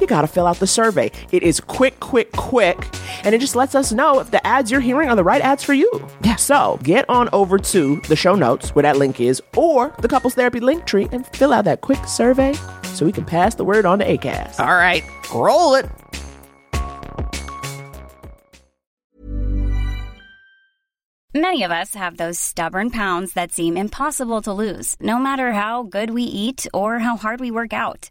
you got to fill out the survey. It is quick, quick, quick. And it just lets us know if the ads you're hearing are the right ads for you. Yeah. So get on over to the show notes where that link is or the couples therapy link tree and fill out that quick survey so we can pass the word on to ACAST. All right, roll it. Many of us have those stubborn pounds that seem impossible to lose, no matter how good we eat or how hard we work out.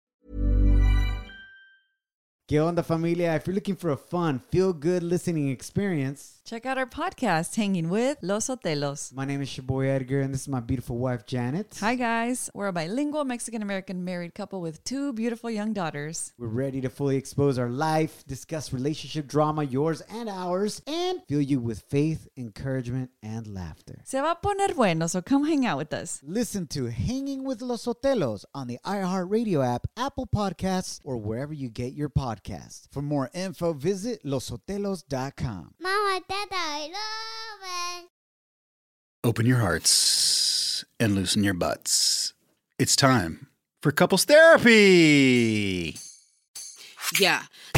¿Qué onda, familia? If you're looking for a fun, feel good listening experience, Check out our podcast, Hanging with Los Otelos. my name is your boy Edgar, and this is my beautiful wife, Janet. Hi, guys. We're a bilingual Mexican American married couple with two beautiful young daughters. We're ready to fully expose our life, discuss relationship drama, yours and ours, and fill you with faith, encouragement, and laughter. Se va a poner bueno, so come hang out with us. Listen to Hanging with Los Otelos on the iHeartRadio app, Apple Podcasts, or wherever you get your podcasts. For more info, visit losotelos.com. Mama, Dada, I love it. Open your hearts and loosen your butts. It's time for couples therapy. Yeah,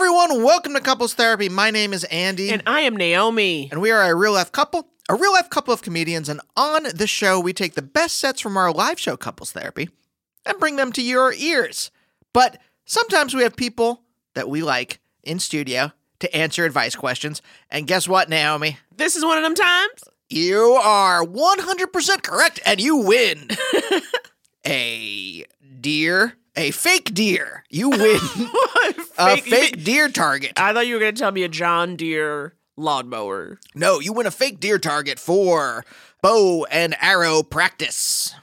Everyone, welcome to Couples Therapy. My name is Andy, And I am Naomi. and we are a real life couple, a real life couple of comedians. And on the show, we take the best sets from our live show, Couples Therapy, and bring them to your ears. But sometimes we have people that we like in studio to answer advice questions. And guess what, Naomi? This is one of them times. You are 100% correct and you win. a deer, a fake deer. You win a Fake- fake deer target. I thought you were going to tell me a John Deere lawnmower. No, you win a fake deer target for bow and arrow practice.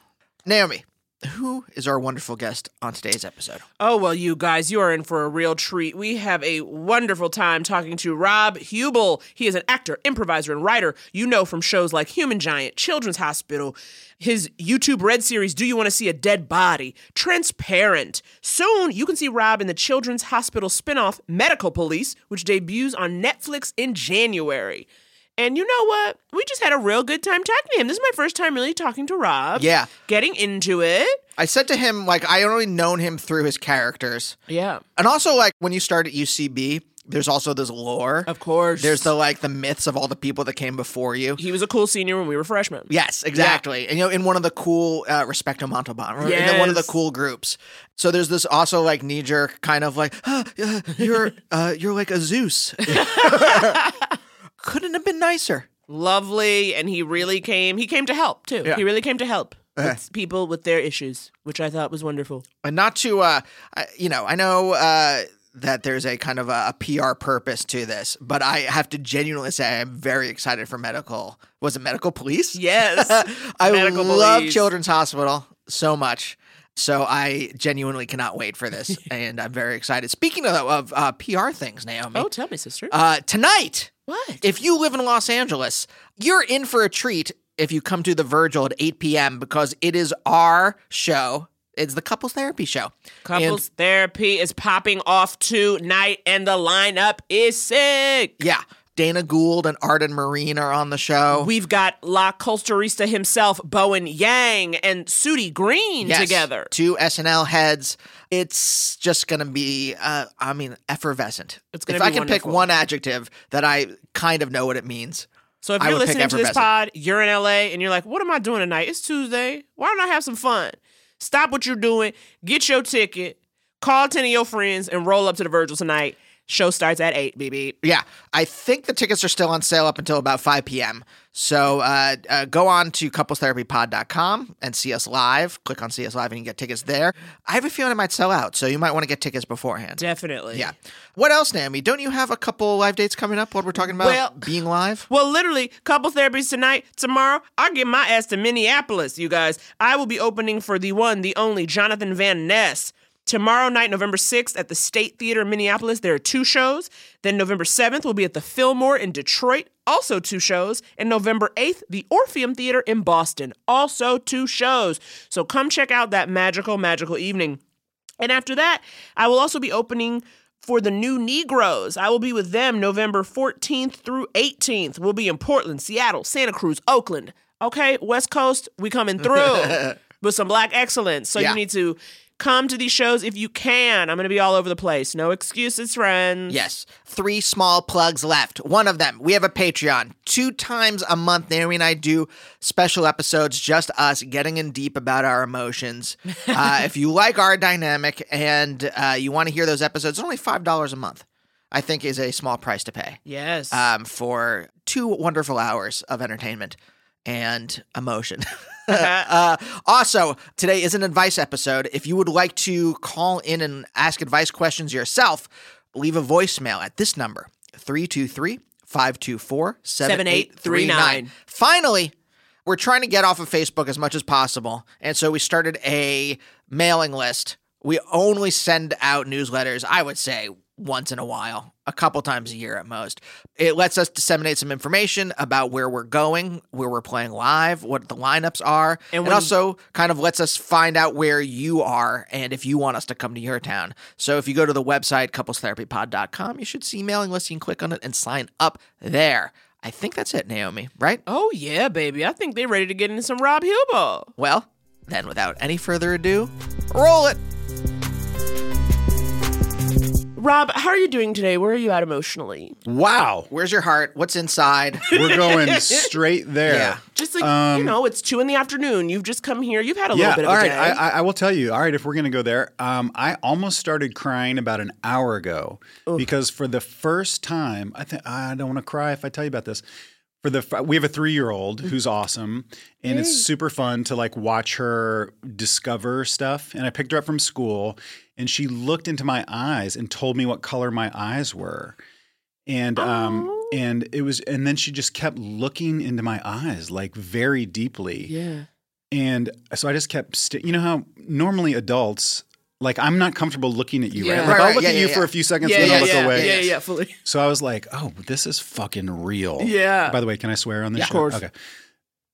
Naomi, who is our wonderful guest on today's episode? Oh, well, you guys, you are in for a real treat. We have a wonderful time talking to Rob Huebel. He is an actor, improviser, and writer you know from shows like Human Giant, Children's Hospital, his YouTube Red series, Do You Want to See a Dead Body? Transparent. Soon, you can see Rob in the Children's Hospital spinoff, Medical Police, which debuts on Netflix in January. And you know what? We just had a real good time talking to him. This is my first time really talking to Rob. Yeah. Getting into it. I said to him, like, I only known him through his characters. Yeah. And also, like, when you start at UCB, there's also this lore. Of course. There's the, like, the myths of all the people that came before you. He was a cool senior when we were freshmen. Yes, exactly. And you know, in one of the cool uh, Respecto Montalban, right? in one of the cool groups. So there's this also like knee jerk kind of like, ah, uh, you're uh, you're like a Zeus. Couldn't have been nicer. lovely, and he really came. He came to help too. Yeah. He really came to help with people with their issues, which I thought was wonderful. And not to, uh, I- you know, I know uh, that there's a kind of a, a PR purpose to this, but I have to genuinely say I'm very excited for medical. Was it medical police? Yes, I Medical love Police. Children's Hospital so much. So I genuinely cannot wait for this, and I'm very excited. Speaking of, of uh, PR things, Naomi, Oh, tell me, sister. uh, tonight, what? if you live in Los Angeles, you're in for a treat if you come to the Virgil at 8 p.m. because it is our show. It's the couples therapy show. Couples therapy is popping off tonight, and the lineup is sick. Yeah, Dana Gould and Arden Myrin are on the show. We've got La Culturista himself, Bowen Yang, and Sudi Green Yes, together. Two SNL heads. It's just going to be, uh, I mean, effervescent. It's gonna if be I can pick one adjective that I kind of know what it means. So if I you're listening to this pod, you're in LA, and you're like, what am I doing tonight? It's Tuesday. Why don't I have some fun? Stop what you're doing, get your ticket, call 10 of your friends, and roll up to the Virgil tonight. Show starts at 8, baby. Yeah, I think the tickets are still on sale up until about 5 p.m. So uh, uh, go on to couplestherapypod.com and see us live. Click on see us live and you get tickets there. I have a feeling it might sell out, so you might want to get tickets beforehand. Definitely. Yeah. What else, Naomi? Don't you have a couple live dates coming up? What we're talking about Well- being live? Well, literally, couple therapies tonight. Tomorrow, I'll get my ass to Minneapolis, you guys. I will be opening for the one, the only Jonathan Van Ness. Tomorrow night, November 6th, at the State Theater in Minneapolis, there are two shows. Then November 7th will be at the Fillmore in Detroit, also two shows. And November 8th, the Orpheum Theater in Boston, also two shows. So come check out that magical, magical evening. And after that, I will also be opening for the new Negroes. I will be with them November 14th through 18th. We'll be in Portland, Seattle, Santa Cruz, Oakland. Okay, West Coast, we coming through with some black excellence. So Yeah. you need to come to these shows if you can. I'm going to be all over the place. No excuses, friends. Yes. Three small plugs left. One of them, we have a Patreon. Two times a month, Naomi and I do special episodes, just us getting in deep about our emotions. uh, if you like our dynamic and uh, you want to hear those episodes, it's only $5 a month, I think is a small price to pay Yes. um, for two wonderful hours of entertainment and emotion. uh, also, today is an advice episode. If you would like to call in and ask advice questions yourself, leave a voicemail at this number 323 524 7839. 7839. Finally, we're trying to get off of Facebook as much as possible. And so we started a mailing list. We only send out newsletters, I would say, once in a while, a couple times a year at most. It lets us disseminate some information about where we're going, where we're playing live, what the lineups are, And and, also kind of lets us find out where you are and if you want us to come to your town. So if you go to the website, couplestherapypod.com, you should see mailing list. You can click on it and sign up there. I think that's it, Naomi, right? oh, yeah, baby. I think they're ready to get into some Rob Huebel. Well, then without any further ado, roll it. Rob, how are you doing today? Where are you at emotionally? Wow. Where's your heart? What's inside? We're going straight there. Yeah. Just like, you know, it's two in the afternoon. You've just come here. You've had a Um, Yeah, little bit of all a day. I, I, I will tell you. All right, if we're gonna go there, um, I almost started crying about an hour ago because for the first time, I think I don't want to cry if I tell you about this. For the we have a three year old who's awesome, and it's super fun to like watch her discover stuff. And I picked her up from school, and she looked into my eyes and told me what color my eyes were. And um Aw. and it was and then she just kept looking into my eyes like very deeply. yeah. And so I just kept, st- you know how normally adults, like I'm not comfortable looking at you, Yeah. right? Like Right, I'll look yeah, at you yeah, for a few seconds Yeah, and then yeah, I'll look yeah, away. yeah, yeah, fully. So I was like, oh, this is fucking real. Yeah. By the way, can I swear on this Yeah, of course. Okay.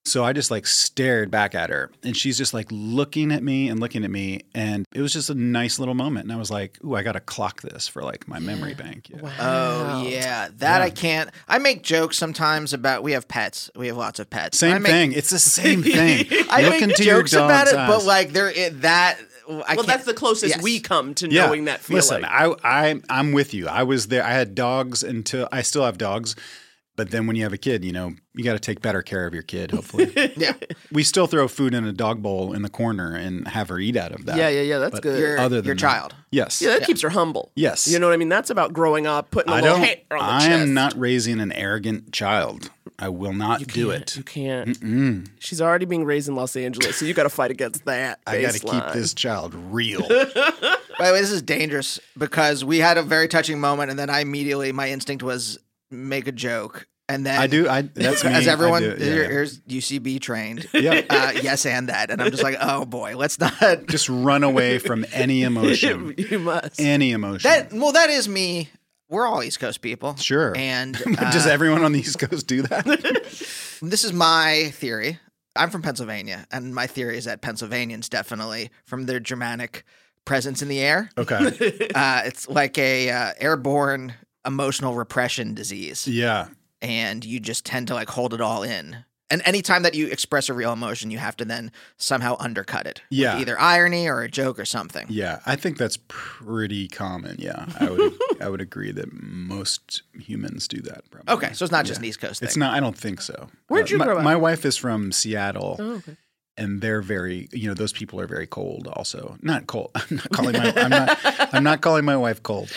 So I just like stared back at her and she's just like looking at me and looking at me. And it was just a nice little moment. And I was like, ooh, I got to clock this for like my memory bank. Yeah. Oh yeah, that I can't. I make jokes sometimes about. We have pets. We have lots of pets. Same make, thing. It's the same thing. I Look make into jokes your about dog's it, but like there, it, that. I well, that's the closest Yes. we come to Yeah. knowing that feeling. Listen, I, I, I'm with you. I was there. I had dogs until I still have dogs. But then when you have a kid, you know, you got to take better care of your kid, hopefully. Yeah. we still throw food in a dog bowl in the corner and have her eat out of that. Yeah, yeah, yeah. That's But good. Your, Other than your that- child. Yes. yeah, that keeps her humble. Yes. You know what I mean? That's about growing up, putting a I little don't. hand on the I chest. am not raising an arrogant child. I will not do it. You can't. She's already being raised in Los Angeles, so you got to fight against that. I got to keep baseline. this child real. By the way, this is dangerous because we had a very touching moment, and then I immediately my instinct was make a joke, and then I do. I that's me. as everyone do, yeah, yeah. here's UCB trained. Yeah. Uh, yes, and that, and I'm just like, oh boy, let's not. Just run away from any emotion. you must. any emotion. That well, that is me. We're all East Coast people, Sure. and Does uh, everyone on the East Coast do that? this is my theory. I'm from Pennsylvania, and my theory is that Pennsylvanians definitely, from their Germanic presence in the air, okay. uh, it's like a uh, airborne emotional repression disease. Yeah. and you just tend to like hold it all in. And anytime that you express a real emotion, you have to then somehow undercut it. with Yeah. either irony or a joke or something. Yeah. I think that's pretty common. Yeah. I would I would agree that most humans do that probably. Okay, so it's not just an East Coast thing. It's not I don't think so. Where'd Uh, you my, grow up? My wife is from Seattle. Oh, okay. And they're very you know those people are very cold also. Not cold i'm not calling my i'm not i'm not calling my wife cold.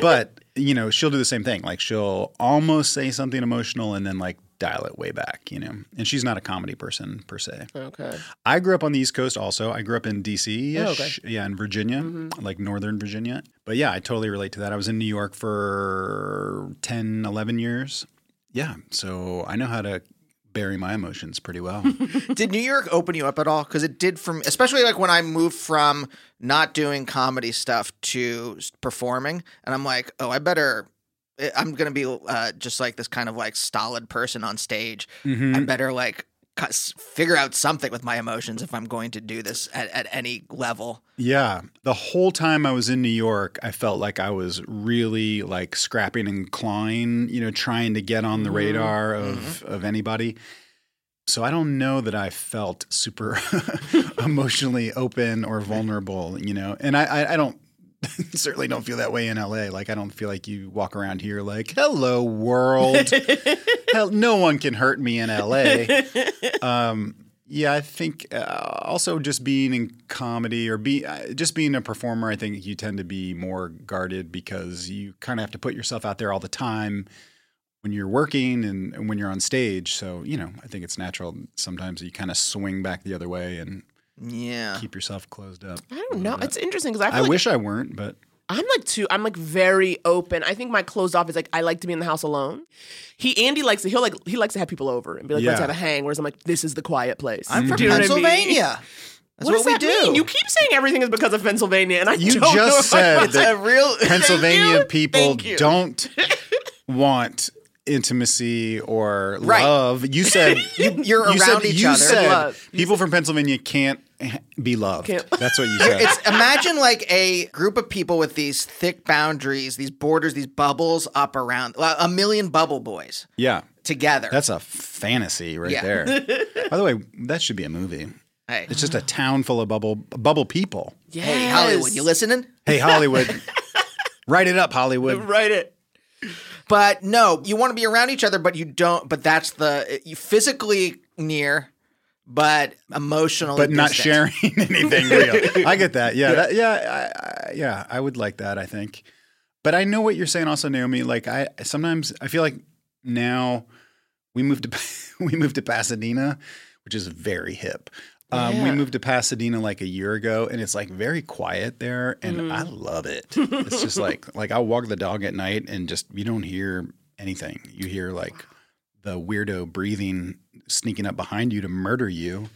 But you know she'll do the same thing. Like she'll almost say something emotional and then like dial it way back you know? And she's not a comedy person per se. Okay. i grew up on the east coast also. I grew up in dc Oh, okay. yeah in virginia mm-hmm. like northern virginia. But yeah i totally relate to that. I was in new york for 10 11 years. Yeah so i know how to bury my emotions pretty well did New York open you up at all? Because it did from, especially like when I moved from not doing comedy stuff to performing, and I'm like, oh, I better. I- I'm gonna be uh, just like this kind of like stolid person on stage. Mm-hmm. I better like figure out something with my emotions if I'm going to do this at, at any level. Yeah. The whole time I was in New York, I felt like I was really like scrapping and clawing, you know, trying to get on the mm-hmm. radar mm-hmm. of, of anybody. So I don't know that I felt super emotionally open or vulnerable, you know, and I, I, I don't certainly don't feel that way in LA. Like I don't feel like you walk around here like, hello world. Hell, no one can hurt me in LA. Um, yeah, I think uh, also just being in comedy or be uh, just being a performer, I think you tend to be more guarded because you kind of have to put yourself out there all the time when you're working and, and when you're on stage. So you know, I think it's natural sometimes you kind of swing back the other way and Yeah. keep yourself closed up. I don't know. It's interesting because I feel I like wish I weren't, but I'm like too. I'm like very open. I think my closed off is like I like to be in the house alone. He Andy likes to. He'll like he likes to have people over and be like let's have a hang. Whereas I'm like this is the quiet place. I'm from Do you know what I mean? Pennsylvania. That's What, what, does we that do. mean? You keep saying everything is because of Pennsylvania, and I You don't know just if I said want that to- real Pennsylvania Thank you. people Thank you. don't want intimacy or Right. love. You said You- you're you around said, each you other. Said Love. people from Pennsylvania can't be loved. Can't- That's what you said. It's imagine like a group of people with these thick boundaries, these borders, these bubbles up around a million bubble boys yeah, together. that's a fantasy right Yeah. there. By the way, that should be a movie. hey, It's just a town full of bubble bubble people. Yes. hey Hollywood, you listening? Hey Hollywood, write it up, Hollywood. Write it. But no, you want to be around each other, but you don't. But that's the you physically near, but emotionally, But not distant. sharing anything real. I get that. Yeah, that, yeah, I, I, yeah. I would like that. I think, but I know what you're saying. Also, Naomi. Like I sometimes I feel like now we moved to we moved to Pasadena, which is very hip. Um, We moved to Pasadena like a year ago, and it's like very quiet there, and I love it. It's just like like I'll walk the dog at night, and just you don't hear anything. You hear like the weirdo breathing, sneaking up behind you to murder you.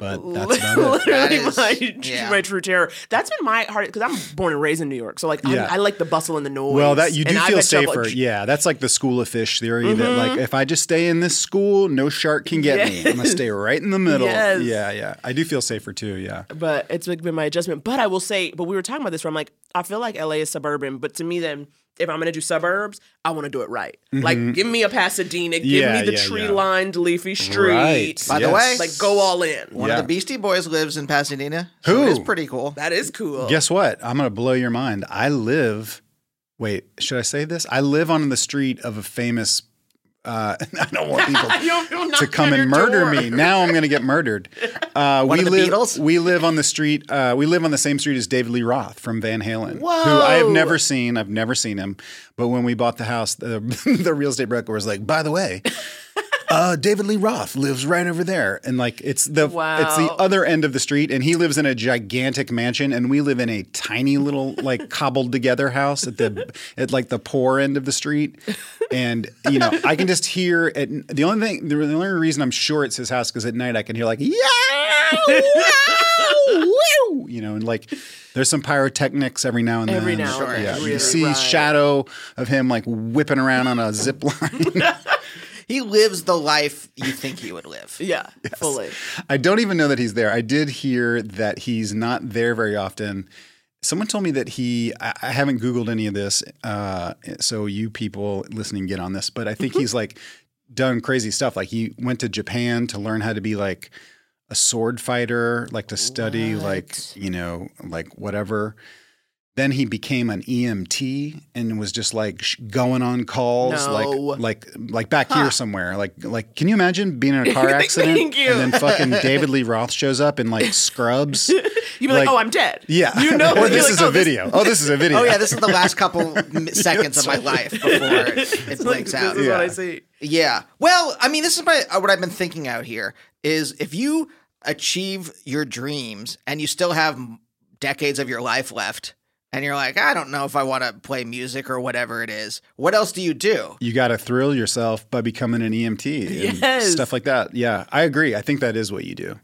But that's. Literally That is- my, yeah. my true terror. That's been my heart because I'm born and raised in New York, so like I'm- Yeah. I like the bustle and the noise. Well, that you do And feel had trouble- safer. Yeah, that's like the school of fish theory. That mm-hmm. like if I just stay in this school, no shark can get me. I'm gonna stay right in the middle. Yes. Yeah, yeah. I do feel safer too. Yeah. but it's been my adjustment. But I will say, but we were talking about this where I'm like, I feel like LA is suburban, but to me, then if I'm gonna do suburbs, I want to do it right. Like, give me a Pasadena, give Mm-hmm. Yeah, me the yeah, tree yeah. lined leafy street. Right. By the way- like go all in. One Yeah. of the Beastie Boys lives in Pasadena. So Who? it is pretty cool. That is cool. Guess what? I'm gonna blow your mind. I live. Wait, should I say this? I live on the street of a famous Uh, I don't want people You don't- you don't to come and murder door. me. Now I'm going to get murdered. Uh, One we of the live. Beatles? We live on the street. Uh, we live on the same street as David Lee Roth from Van Halen, who I have never seen. I've never seen him. But when we bought the house, the, the real estate broker was like, "By the way." Uh, David Lee Roth lives right over there, and like it's the it's the other end of the street, and he lives in a gigantic mansion, and we live in a tiny little like cobbled together house at the at like the poor end of the street, and you know I can just hear at the only thing the only reason I'm sure it's his house because at night I can hear like yeah, woo, you know, and like there's some pyrotechnics every now and then. Every now and then, yeah, really, you see right. shadow of him like whipping around on a zip line. He lives the life you think he would live. Yeah, fully. I don't even know that he's there. I did hear that he's not there very often. Someone told me that he, I, I haven't Googled any of this, uh, so you people listening get on this, but I think he's like done crazy stuff. Like he went to Japan to learn how to be like a sword fighter, like to study, like, you know, like whatever. Then he became an EMT and was just like sh- going on calls, No. like like like back here somewhere. Like like, can you imagine being in a car accident Thank you. and then fucking David Lee Roth shows up in like scrubs? You'd be like, Like- "Oh, I'm dead." Yeah, You know, or you're this like, is "Oh, a video. Oh, this is a video. Oh yeah, this is the last couple m- seconds of my life before it blinks out. This is what I Yeah. see. Yeah. Well, I mean, this is my uh, what I've been thinking out here is if you achieve your dreams and you still have m- decades of your life left and you're like, I don't know if I want to play music or whatever it is. What else do you do? You got to thrill yourself by becoming an EMT and Yes. stuff like that. Yeah, I agree. I think that is what you do.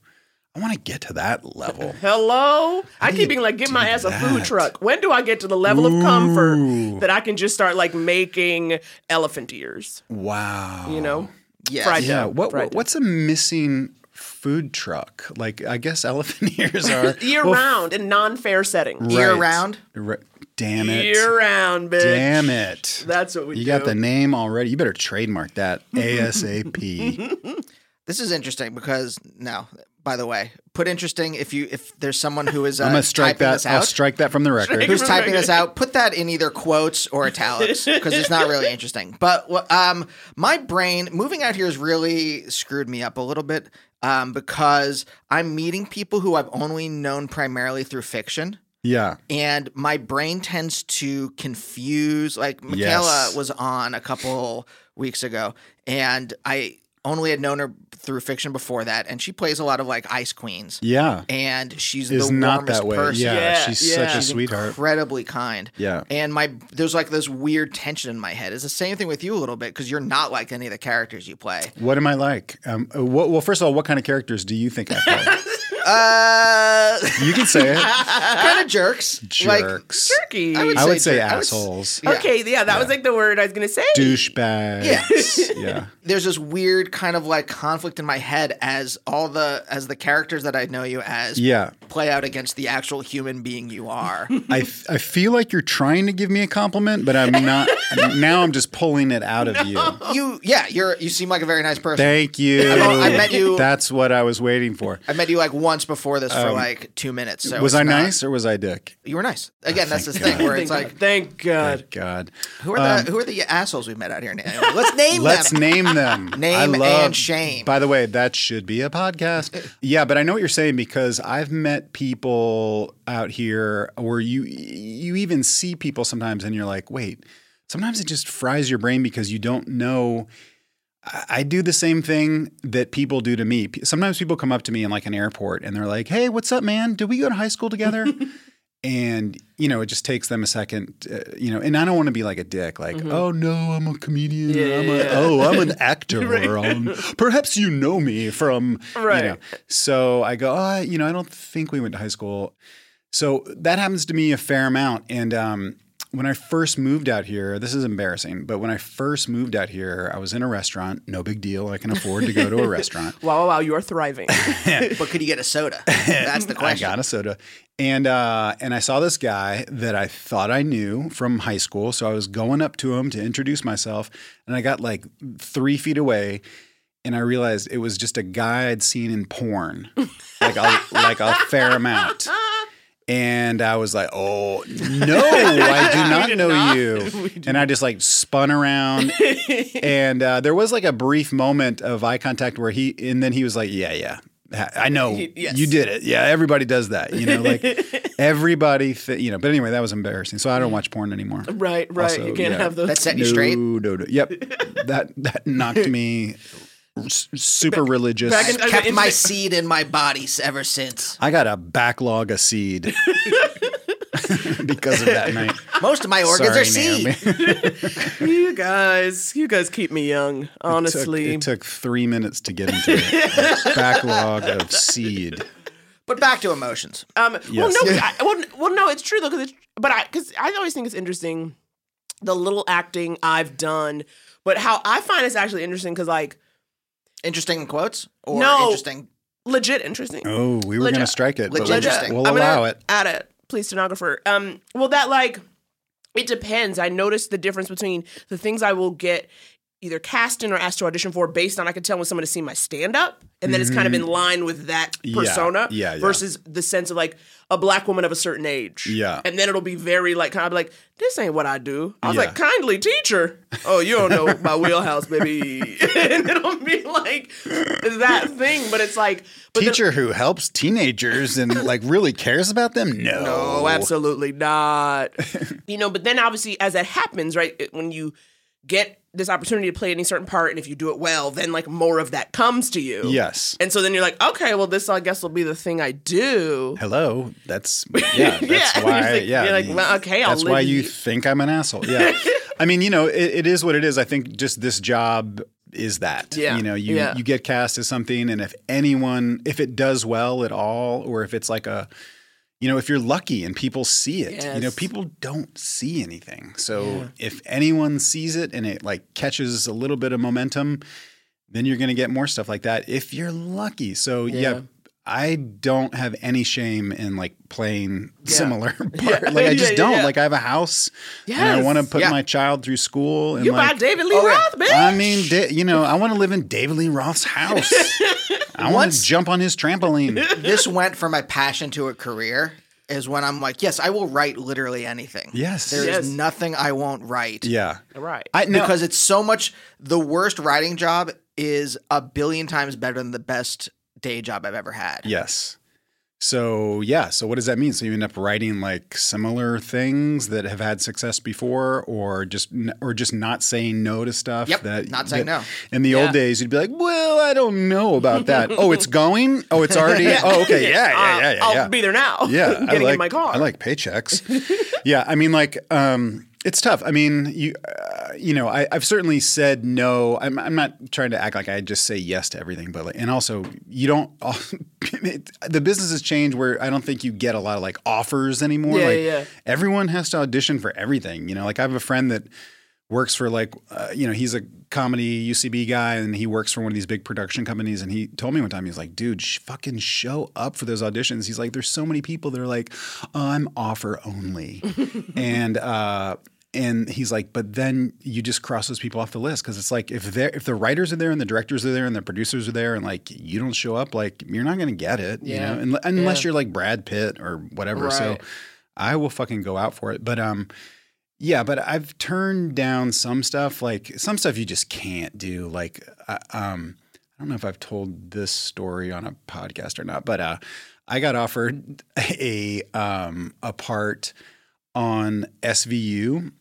I want to get to that level. Hello? I keep being like, give my ass a food truck. When do I get to the level of comfort that I can just start like making elephant ears? Wow. You know? Yes. Fried Yeah. What, what what's a missing food truck? Like I guess elephant ears are Year well, round in non-fair settings. Year right. round? Right. Damn it. Year round, bitch. Damn it. That's what we do. You do. got the name already. You better trademark that ASAP. This is interesting because no, by the way, put interesting if you if there's someone who is uh, I'm gonna strike typing that. this I'll out. strike that from the record. who's typing this out, put that in either quotes or italics because it's not really interesting. But um, my brain moving out here has really screwed me up a little bit um, because I'm meeting people who I've only known primarily through fiction. Yeah. And my brain tends to confuse. Like Michaela Yes. was on a couple weeks ago, and I only had known her through fiction before that, and she plays a lot of like Ice Queens. Yeah. And she's Is the not warmest that way. person. Yeah, Yeah, she's yeah. such a sweetheart. incredibly kind. Yeah. And my there's like this weird tension in my head. It's the same thing with you a little bit because you're not like any of the characters you play. What am I like? Um, uh, what, well, first of all, what kind of characters do you think I play? Uh, you can say it. kind of jerks. Like, Jerks. Turkey. I would I would say jer- I would s- assholes. Yeah. Okay, yeah, that was like the word I was gonna say. Douchebags. yeah. there's this weird kind of like conflict in my head as all the as the characters that I know you as Yeah. play out against the actual human being you are. I, f- I feel like you're trying to give me a compliment, but I'm not. now I'm just pulling it out of you. you yeah, you're you seem like a very nice person. Thank you. Well, I met you- That's what I was waiting for. I met you like once before this for like two minutes. So Um, was it's I not- nice or was I dick? You were nice. Again, that's the thank thing God. where it's Thank like, Thank God. Thank God. who are the who are the assholes we met out here? Naomi? Let's name Let's them. name them. Name I love, and shame. By the way, that should be a podcast. Yeah, but I know what you're saying because I've met people out here where you you even see people sometimes and you're like, wait. Sometimes it just fries your brain because you don't know. I do the same thing that people do to me. Sometimes people come up to me in like an airport and they're like, "Hey, what's up, man? Did we go to high school together?" and you know, it just takes them a second, uh, you know. And I don't want to be like a dick, like, "Oh no, I'm a comedian. I'm a, oh, I'm an actor. um, perhaps you know me from, Right. you know." So I go, "Oh, you know, I don't think we went to high school." So that happens to me a fair amount. And um, when I first moved out here, this is embarrassing, but when I first moved out here, I was in a restaurant. No big deal. I can afford to go to a restaurant. Wow, wow, wow, you are thriving. but could you get a soda? That's the question. I got a soda. And uh, and I saw this guy that I thought I knew from high school. So I was going up to him to introduce myself, and I got like three feet away, and I realized it was just a guy I'd seen in porn, like a, like a fair amount. And I was like, "Oh no, I do not know not. you." And I just like spun around, and uh, there was like a brief moment of eye contact where he, and then he was like, "Yeah, yeah, I know He- yes. you did it. Yeah, everybody does that. You know, like everybody, th- you know." But anyway, that was embarrassing. So I don't watch porn anymore. Right, right. Also, you can't yeah. have those. That set you no, straight. No, no. Yep. that that knocked me s- super religious. back in- Kept my Interesting. seed in my body ever since. I got a backlog of seed because of that night. Most of my organs Sorry, are seed. You guys, you guys keep me young. Honestly, it took, it took three minutes to get into it. backlog of seed. But back to emotions. Um, Well, Yes. no, 'cause I, well, well, no, it's true though, because but I because I always think it's interesting the little acting I've done, but how I find it's actually interesting because like Interesting quotes or No. interesting. legit interesting. Oh, we were Legit- going to strike it, but legit we'll, interesting. we'll I'm gonna allow it. Add it, please, stenographer. Um, well, that like it depends. I noticed the difference between the things I will get either cast in or asked to audition for based on I could tell when someone has seen my stand up and then it's kind of in line with that Mm-hmm. Persona yeah, yeah. versus the sense of like a black woman of a certain age. Yeah. And then it'll be very like kind of like, this ain't what I do. I was like, kindly teacher. Oh, you don't know my wheelhouse, baby. and it'll be like that thing, but it's like but then- Teacher who helps teenagers and like really cares about them? No. No, absolutely not. you know, but then obviously, as that happens, right, when you get this opportunity to play any certain part, and if you do it well, then like more of that comes to you. Yes. And so then you're like, okay, well, this I guess will be the thing I do. Hello. That's yeah. That's Yeah, why. you're like- yeah. you're like, well, okay, I'll That's why you- think I'm an asshole. Yeah. I mean, you know, it, it is what it is. I think just this job is that. Yeah, You know, you yeah. you get cast as something, and if anyone, if it does well at all, or if it's like a you know, if you're lucky and people see it, you know, people don't see anything. So if anyone sees it and it like catches a little bit of momentum, then you're going to get more stuff like that if you're lucky. So yeah, Yeah. I don't have any shame in like playing Yeah. similar part. Yeah. Like I just Yeah, yeah, don't. yeah. Like I have a house and I want to put Yeah. my child through school and You like buy David Lee Oh. Roth, bitch. I mean, da- you know, I want to live in David Lee Roth's house. I want to jump on his trampoline. this went from my passion to a career is when I'm like, yes, I will write literally anything. Yes. There is Yes. nothing I won't write. Yeah. right. I know Because it's so much the worst writing job is a billion times better than the best day job I've ever had. Yes. So yeah, so what does that mean? So you end up writing like similar things that have had success before, or just or just not saying no to stuff. Yep, that not saying that- no. In the Yeah. old days, you'd be like, "Well, I don't know about that." oh, it's going. Oh, it's already. Oh, okay. Yeah, yeah, yeah, yeah. I'll yeah. be there now. Yeah, I getting like, in my car. I like paychecks. yeah, I mean, like, um, it's tough. I mean, you, uh, you know, I, I've certainly said no. I'm, I'm not trying to act like I just say yes to everything, but like, and also, you don't. it, the business has changed where I don't think you get a lot of like offers anymore. Yeah, like, yeah, everyone has to audition for everything. You know, like I have a friend that works for like uh, you know he's a comedy UCB guy and he works for one of these big production companies and he told me one time he was like dude sh- fucking show up for those auditions he's like there's so many people that are like I'm offer only and uh and he's like but then you just cross those people off the list because it's like if they if the writers are there and the directors are there and the producers are there and like you don't show up like you're not gonna get it you know Unle- unless Yeah. you're like Brad Pitt or whatever so I will fucking go out for it but um yeah, but I've turned down some stuff. Like some stuff you just can't do. Like, uh, um, I don't know if I've told this story on a podcast or not, but uh, I got offered a um, a part on SVU.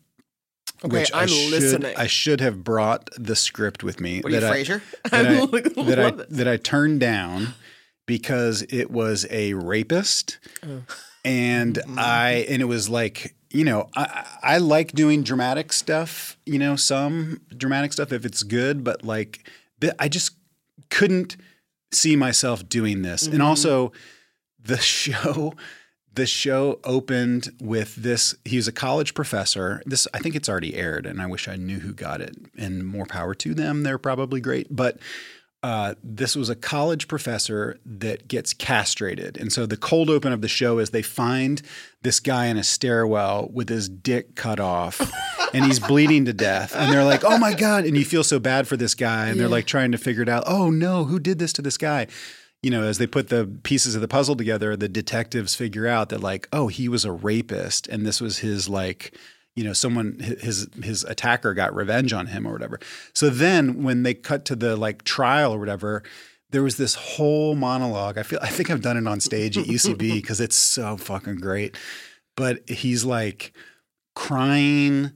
Okay, which I I'm should, listening. I should have brought the script with me. What are you, that I- Frasier? that I, I that I love that I turned down because it was a rapist, and mm-hmm. I and it was like you know I I I like doing dramatic stuff, you know, some dramatic stuff if it's good, but like I just couldn't see myself doing this, and mm-hmm. also the show. The show opened with this. He was a college professor. This, I think it's already aired, and I wish I knew who got it. And more power to them. They're probably great. But uh, this was a college professor that gets castrated. And so the cold open of the show is they find this guy in a stairwell with his dick cut off and he's bleeding to death. And they're like, oh my God. And you feel so bad for this guy. And they're like trying to figure it out. Oh no, who did this to this guy? You know, as they put the pieces of the puzzle together, the detectives figure out that like, oh, he was a rapist, and this was his like, you know, someone his his attacker got revenge on him or whatever. So then when they cut to the like trial or whatever, there was this whole monologue. I feel I think I've done it on stage at UCB because it's so fucking great. But he's like crying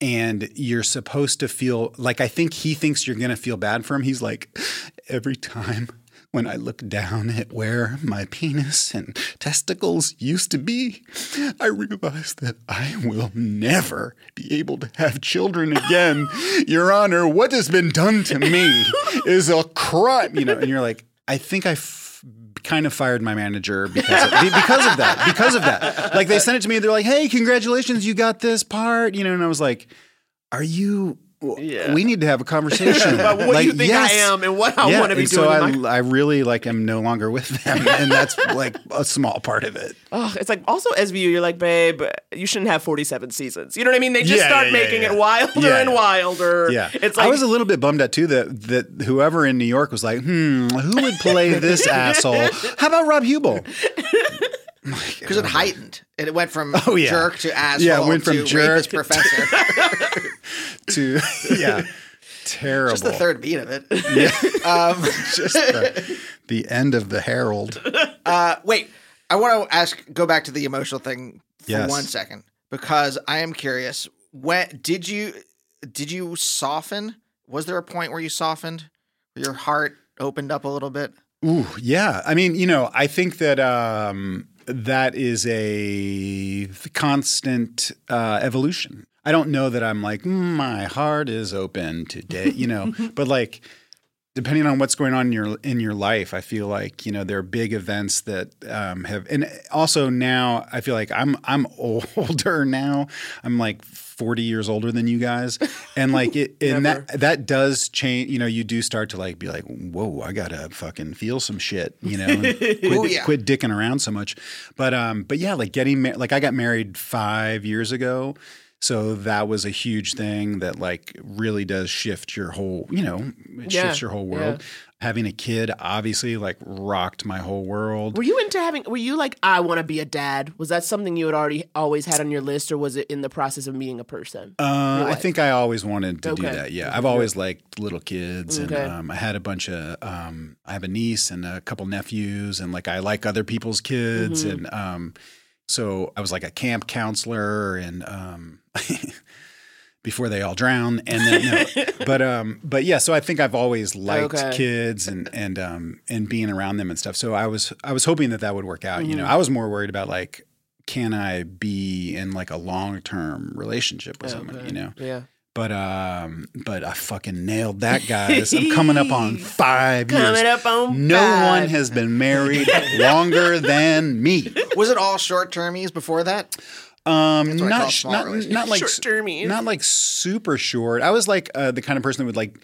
and you're supposed to feel like I think he thinks you're going to feel bad for him. He's like every time when I look down at where my penis and testicles used to be, I realize that I will never be able to have children again. Your Honor, what has been done to me is a crime, you know. And you're like, I think I f- kind of fired my manager because of, because of that. Because of that, like they sent it to me, and they're like, "Hey, congratulations, you got this part," you know. And I was like, "Are you?" We need to have a conversation About what you think I am and what I wanna be and doing So I, I really like am no longer with them, and that's like a small part of it. Oh, it's like also SVU. You're like, babe, you shouldn't have 47 seasons. You know what I mean? They just Yeah, start yeah, making yeah, it wilder Yeah. and wilder. Yeah, it's like I was a little bit bummed out too that that whoever in New York was like, hmm, who would play this asshole? How about Rob Huebel? Because it heightened. It went from Oh, yeah. jerk to asshole Yeah, it went from to jerk professor. To yeah, terrible. Just the third beat of it. Um, just the, the end of the Herald. Uh, wait, I want to ask. Go back to the emotional thing for Yes. one second because I am curious. When did you did you soften? Was there a point where you softened? Where your heart opened up a little bit? Ooh, yeah. I mean, you know, I think that um, that is a constant uh, evolution. I don't know that I'm like "Mm, my heart is open today, you know, but like depending on what's going on in your in your life, I feel like you know there are big events that um, have, and also now I feel like I'm I'm older now. I'm like 40 years older than you guys, and like it, and that that does change. You know, you do start to like be like, whoa, I gotta fucking feel some shit. You know, and quit, Oh, yeah. quit dicking around so much. But um, but yeah, like getting mar- like I got married five years ago. So that was a huge thing that like really does shift your whole, you know, it Yeah, shifts your whole world. Having a kid obviously like rocked my whole world. Were you into having? Were you like, I want to be a dad? Was that something you had already always had on your list, or was it in the process of being a person? Uh, I think I always wanted to do that. Yeah, I've always liked little kids, and um, I had a bunch of. Um, I have a niece and a couple nephews, and like I like other people's kids, Mm-hmm. and um, so I was like a camp counselor, and um, before they all drown, and then no, but um, but yeah, so I think I've always liked Okay. kids and and um and being around them and stuff. So I was I was hoping that that would work out. You Mm-hmm. know, I was more worried about like. Can I be in like a long term relationship with someone? You know, yeah. but um, but I fucking nailed that, guys. I'm coming up on five years. Coming up on no five. one has been married longer than me. Was it all short termies before that? Um, That's what I call not sh- not not like not like super short. I was like uh, the kind of person that would like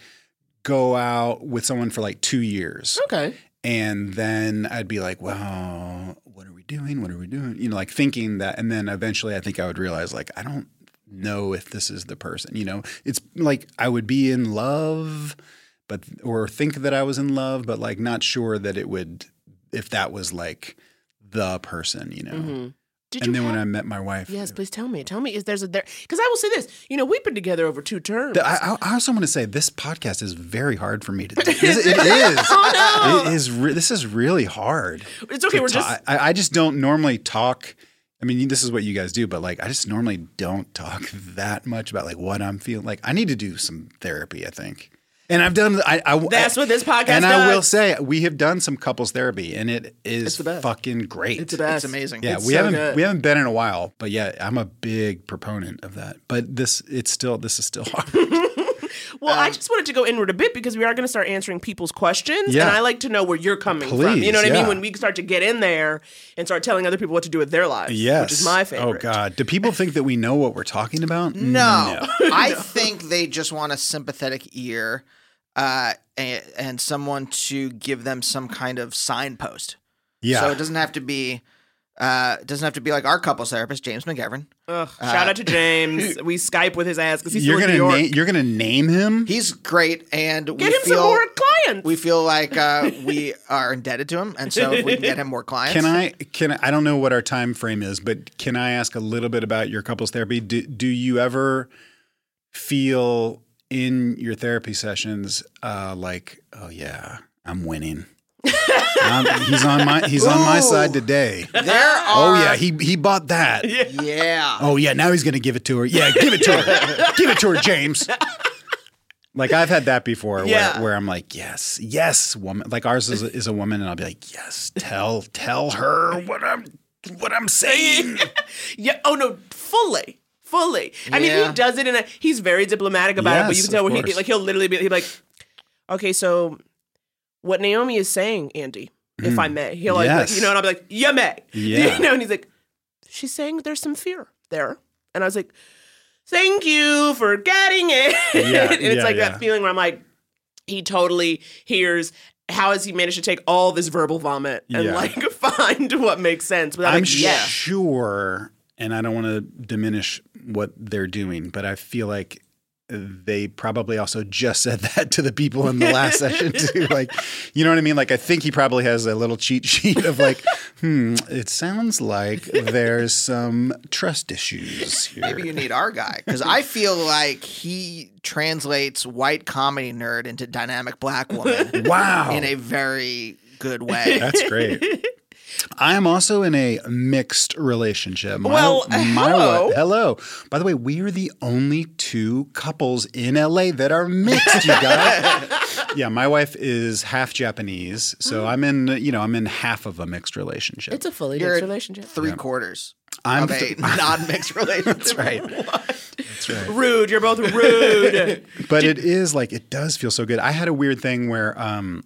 go out with someone for like two years. Okay. And then I'd be like, well, what are we doing? What are we doing? You know, like thinking that. And then eventually I think I would realize, like, I don't know if this is the person. You know, it's like I would be in love, but, or think that I was in love, but like not sure that it would, if that was like the person, you know. Did And you then when I met my wife, Yes, please tell me. Tell me, is there's a there? Because I will say this. You know, we've been together over two terms. The- I, I- also want to say this podcast is very hard for me to do. It is. It is. Oh, It is re- this is really hard. It's okay, we're ta- just- I, I just don't normally talk. I mean, this is what you guys do, but like, I just normally don't talk that much about like what I'm feeling. Like, I need to do some therapy. I think, and I've done. I, I That's what this podcast And I will say, we have done some couples therapy, and it is the best. fucking great. it's the best. It's amazing. Yeah, It's we so haven't good. we haven't been in a while, but yeah, I'm a big proponent of that. But this, it's still this is still hard. Well, Um, I just wanted to go inward a bit because we are going to start answering people's questions, Yeah. and I like to know where you're coming from. You know what I mean? When we start to get in there and start telling other people what to do with their lives, Yes. which is my favorite. Oh God, do people think that we know what we're talking about? No, I think they just want a sympathetic ear uh, and, and someone to give them some kind of signpost. Yeah. So it doesn't have to be Uh, it doesn't have to be like our couples therapist, James McGovern. Ugh, shout out to James. we Skype with his ass because he's You're still gonna New York. na- you're gonna name him. He's great, and we Get him feel some more clients. we feel like uh, we are indebted to him, and so if we can get him more clients. Can I? Can I, I don't know what our time frame is, but can I ask a little bit about your couples therapy? Do, do you ever feel in your therapy sessions uh, like, oh yeah, I'm winning. He's on my he's on my side today. There are. Oh yeah, he he bought that. yeah. Oh yeah, now he's gonna give it to her. Yeah, give it to her. give it to her, James. Like I've had that before, Yeah. where, where I'm like, yes, yes, woman. Like ours is a, is a woman, and I'll be like, yes, tell tell her what I'm what I'm saying. Yeah. Oh no, fully, fully. I mean, he does it in a. He's very diplomatic about it, but you can tell when he like he'll literally be he'll be like, okay, so what Naomi is saying, Andy, if I may, he'll like, like, Mm. You know, and I'll be like, you may, Yeah. you know, and he's like, she's saying there's some fear there, and I was like, thank you for getting it, Yeah, and it's yeah, like yeah. that feeling where I'm like, he totally hears. How has he managed to take all this verbal vomit and Yeah. like find what makes sense? Without I'm like, sure, and I don't want to diminish what they're doing, but I feel like they probably also just said that to the people in the last session too. Like, you know what I mean? Like, I think he probably has a little cheat sheet of like, hmm, it sounds like there's some trust issues here. Maybe you need our guy because I feel like he translates white comedy nerd into dynamic black woman wow, in a very good way. that's great. I am also in a mixed relationship. My, Well, my hello. wi- hello. By the way, we are the only two couples in LA that are mixed, you guys. yeah, my wife is half Japanese, so I'm in, you know, I'm in half of a mixed relationship. It's a fully You're mixed relationship. Three quarters I'm of a th- non-mixed relationship. That's right. That's right. Rude. You're both rude. but it is like it does feel so good. I had a weird thing where um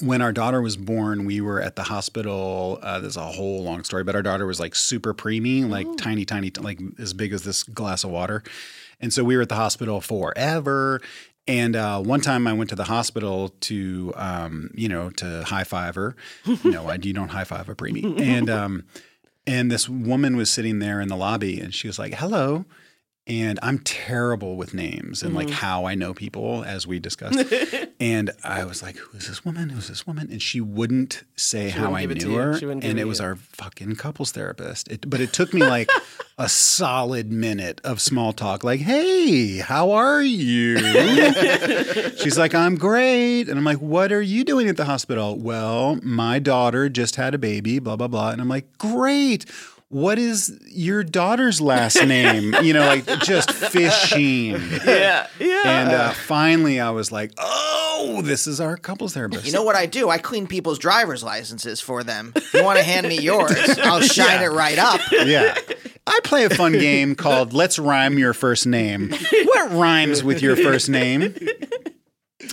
when our daughter was born, we were at the hospital. Uh, there's a whole long story, but our daughter was like super preemie, like tiny, tiny, like as big as this glass of water. And so we were at the hospital forever. And uh, one time I went to the hospital to, um, you know, to high five her. no, I you don't high five a preemie. And um, and this woman was sitting there in the lobby, and she was like, "Hello." And I'm terrible with names and like Mm-hmm. how I know people, as we discussed. and I was like, "Who is this woman? Who's this woman?" And she wouldn't say how wouldn't I knew her. She And it it was our fucking couples therapist. It, but it took me like a solid minute of small talk, like, "Hey, how are you?" She's like, "I'm great," and I'm like, "What are you doing at the hospital?" Well, my daughter just had a baby. Blah blah blah, and I'm like, "Great." What is your daughter's last name? You know, like just fishing. yeah. Yeah. And uh, finally, I was like, "Oh, this is our couples therapist." You know what I do? I clean people's driver's licenses for them. If you want to hand me yours, I'll shine Yeah. it right up. yeah. I play a fun game called Let's Rhyme Your First Name. What rhymes with your first name?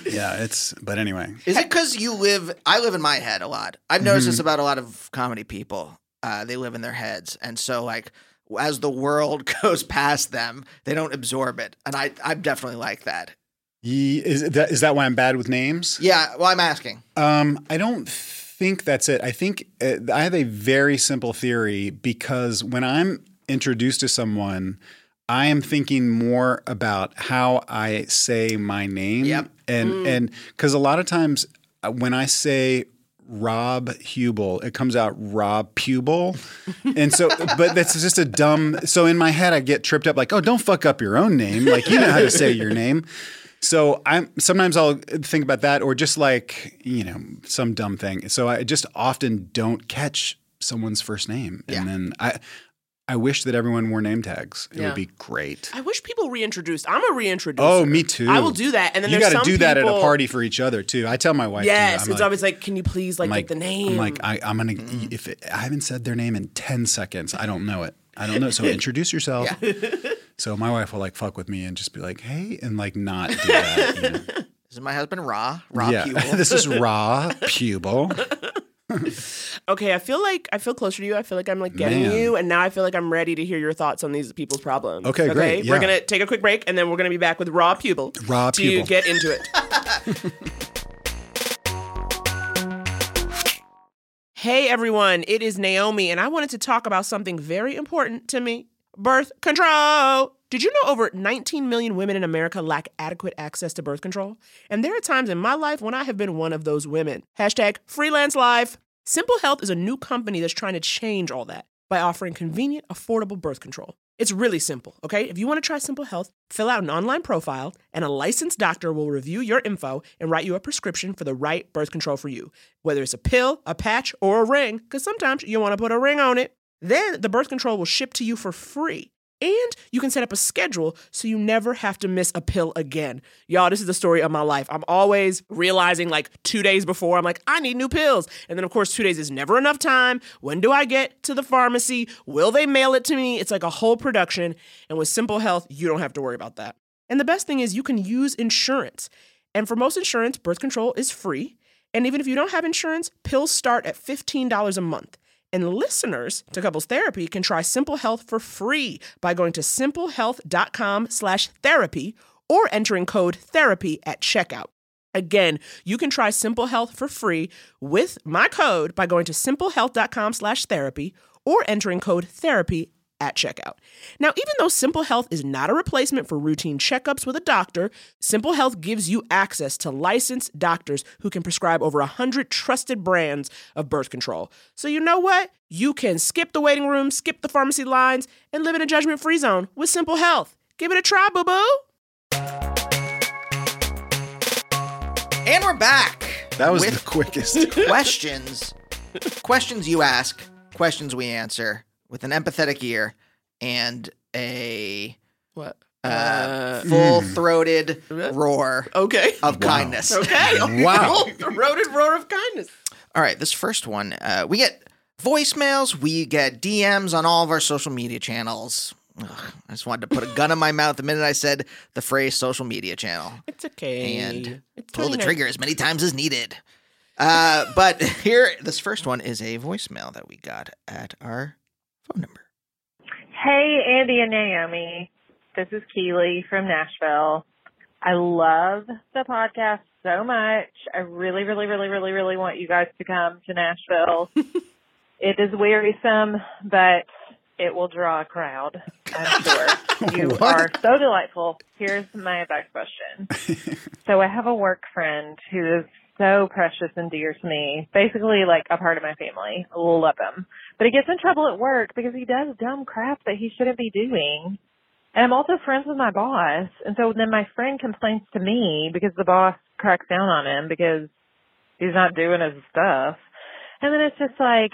Yeah, it's, but anyway. Is it because you live? I live in my head a lot. I've noticed this about a lot of comedy people. Uh, they live in their heads, and so like as the world goes past them, they don't absorb it. And I, I'm definitely like that. Ye- Is that, is that why I'm bad with names? Yeah. Well, I'm asking. Um, I don't think that's it. I think uh, I have a very simple theory because when I'm introduced to someone, I am thinking more about how I say my name. Yep. And and because a lot of times uh, when I say Rob Huebel, it comes out Rob Pubel. And so, but that's just a dumb. So in my head, I get tripped up like, oh, don't fuck up your own name. Like, you know how to say your name. So I'm sometimes I'll think about that or just like, you know, some dumb thing. So I just often don't catch someone's first name. And then I I wish that everyone wore name tags. It Yeah. would be great. I wish people reintroduced. I'm a reintroducer. Oh, me too. I will do that. And then you there's got to some do that at a party for each other too. I tell my wife. Yes, I'm it's like- always like, can you please like, I'm like get the name? I'm like I, I'm gonna mm-hmm. if it, I haven't said their name in ten seconds, I don't know it. I don't know. So introduce yourself. So my wife will like fuck with me and just be like, hey, and like not do that. you know. This is my husband, Ra. Ra yeah, Pubel. this is raw pubal. okay, I feel like I feel closer to you. I feel like I'm like getting Man. you, and now I feel like I'm ready to hear your thoughts on these people's problems. Okay, great, We're gonna take a quick break, and then we're gonna be back with raw pupil. Raw to pupil. get into it. Hey everyone, it is Naomi, and I wanted to talk about something very important to me birth control. Did you know over 19 million women in America lack adequate access to birth control? And there are times in my life when I have been one of those women. Hashtag freelance life. Simple Health is a new company that's trying to change all that by offering convenient, affordable birth control. It's really simple, okay? If you want to try Simple Health, fill out an online profile, and a licensed doctor will review your info and write you a prescription for the right birth control for you, whether it's a pill, a patch, or a ring, because sometimes you want to put a ring on it. Then the birth control will ship to you for free. And you can set up a schedule so you never have to miss a pill again. Y'all, this is the story of my life. I'm always realizing like two days before, I'm like, I need new pills. And then, of course, two days is never enough time. When do I get to the pharmacy? Will they mail it to me? It's like a whole production. And with Simple Health, you don't have to worry about that. And the best thing is, you can use insurance. And for most insurance, birth control is free. And even if you don't have insurance, pills start at $15 a month. And listeners to Couples Therapy can try Simple Health for free by going to simplehealth.com slash therapy or entering code therapy at checkout. Again, you can try Simple Health for free with my code by going to simplehealth.com slash therapy or entering code therapy at checkout. Now, even though Simple Health is not a replacement for routine checkups with a doctor, Simple Health gives you access to licensed doctors who can prescribe over 100 trusted brands of birth control. So, you know what? You can skip the waiting room, skip the pharmacy lines, and live in a judgment free zone with Simple Health. Give it a try, boo boo. And we're back. That was with the quickest. questions. questions you ask, questions we answer with an empathetic ear and a What? uh, full-throated roar Okay. of kindness. Okay. Wow. the road roar of kindness. All right, this first one, uh, we get voicemails, we get DMs on all of our social media channels. Ugh, I just wanted to put a gun in my mouth the minute I said the phrase social media channel It's okay. and it's pull the trigger as many times as needed. Uh, but here, this first one is a voicemail that we got at our phone number. Hey, Andy and Naomi. This is Keely from Nashville. I love the podcast so much. I really, really, really, really, really want you guys to come to Nashville. it is wearisome, but it will draw a crowd, I'm sure. you are so delightful. Here's my advice question. so I have a work friend who is so precious and dear to me. Basically like a part of my family. Love him. But he gets in trouble at work because he does dumb crap that he shouldn't be doing. And I'm also friends with my boss. And so then my friend complains to me because the boss cracks down on him because he's not doing his stuff. And then it's just like,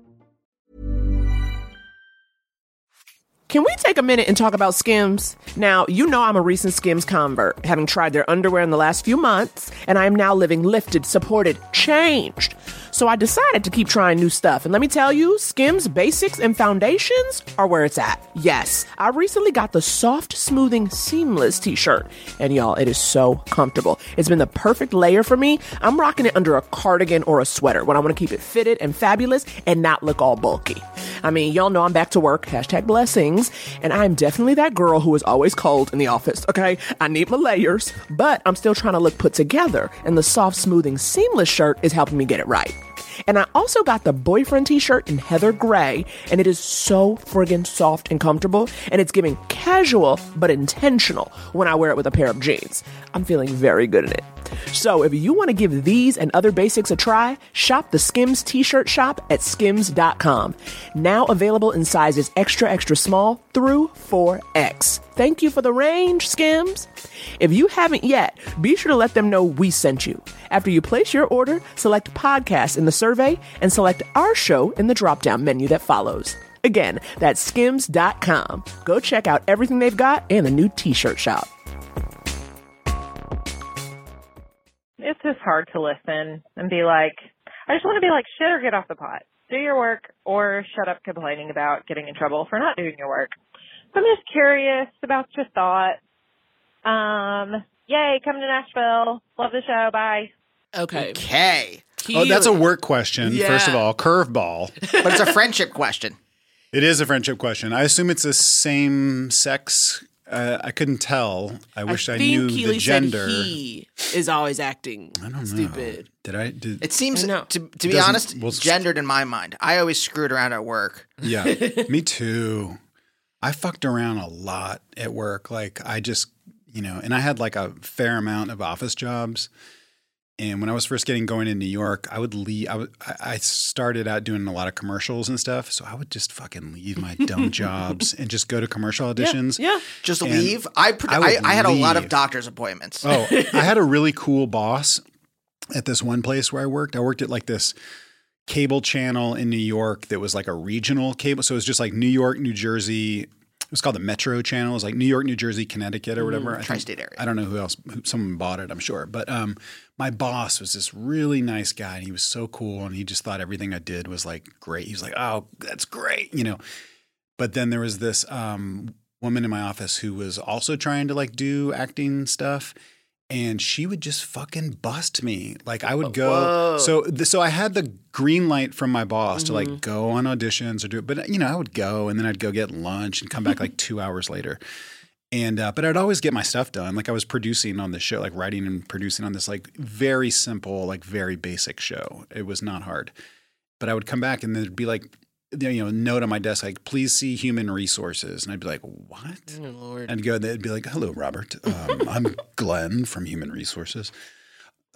Can we take a minute and talk about Skims? Now, you know I'm a recent Skims convert, having tried their underwear in the last few months, and I am now living lifted, supported, changed. So I decided to keep trying new stuff. And let me tell you, Skims basics and foundations are where it's at. Yes, I recently got the soft, smoothing, seamless t shirt. And y'all, it is so comfortable. It's been the perfect layer for me. I'm rocking it under a cardigan or a sweater when I want to keep it fitted and fabulous and not look all bulky. I mean, y'all know I'm back to work, hashtag blessings, and I'm definitely that girl who is always cold in the office, okay? I need my layers, but I'm still trying to look put together, and the soft, smoothing, seamless shirt is helping me get it right. And I also got the boyfriend t shirt in heather gray, and it is so friggin' soft and comfortable, and it's giving casual but intentional when I wear it with a pair of jeans. I'm feeling very good in it. So if you want to give these and other basics a try, shop the Skims t-shirt shop at skims.com. Now available in sizes extra extra small through 4X. Thank you for the range, Skims. If you haven't yet, be sure to let them know we sent you. After you place your order, select podcast in the survey and select our show in the drop-down menu that follows. Again, that's skims.com. Go check out everything they've got and the new t-shirt shop. It's just hard to listen and be like, I just want to be like, shit or get off the pot. Do your work or shut up complaining about getting in trouble for not doing your work. So I'm just curious about your thoughts. Um, yay, come to Nashville. Love the show. Bye. Okay. Okay. Oh, that's a work question, first of all. Curveball. But it's a friendship question. It is a friendship question. I assume it's the same sex. Uh, I couldn't tell. I wish I, knew Keely the gender. said he is always acting I don't know. stupid. Did I? Did, It seems, to, to be honest, well, gendered in my mind. I always screwed around at work. Yeah, me too. I fucked around a lot at work. Like I just, you know, and I had like a fair amount of office jobs. And when I was first getting going in New York, I would leave. I, would, I I started out doing a lot of commercials and stuff. So I would just fucking leave my dumb jobs and just go to commercial auditions. Yeah. Just And leave. I, pr- I I, I, had a lot of doctor's appointments. Oh, I had a really cool boss at this one place where I worked. I worked at like this cable channel in New York that was like a regional cable. So it was just like New York, New Jersey. It was called the Metro Channel. It was like New York, New Jersey, Connecticut, or whatever. I Tri-state area. I don't know who else. Who, someone bought it, I'm sure. But um, my boss was this really nice guy, and he was so cool, and he just thought everything I did was like great. He was like, "Oh, that's great," you know. But then there was this um, woman in my office who was also trying to like do acting stuff. And she would just fucking bust me. Like I would go. Whoa. So, th- so I had the green light from my boss to Mhm. like go on auditions or do it. But you know, I would go and then I'd go get lunch and come back like two hours later. And uh, but I'd always get my stuff done. Like I was producing on this show, like writing and producing on this like very simple, like very basic show. It was not hard. But I would come back and there'd be like you know, note on my desk like, please see human resources. And I'd be like, what? Oh, Lord. I'd go, they'd be like, hello, Robert. Um, I'm Glenn from Human Resources.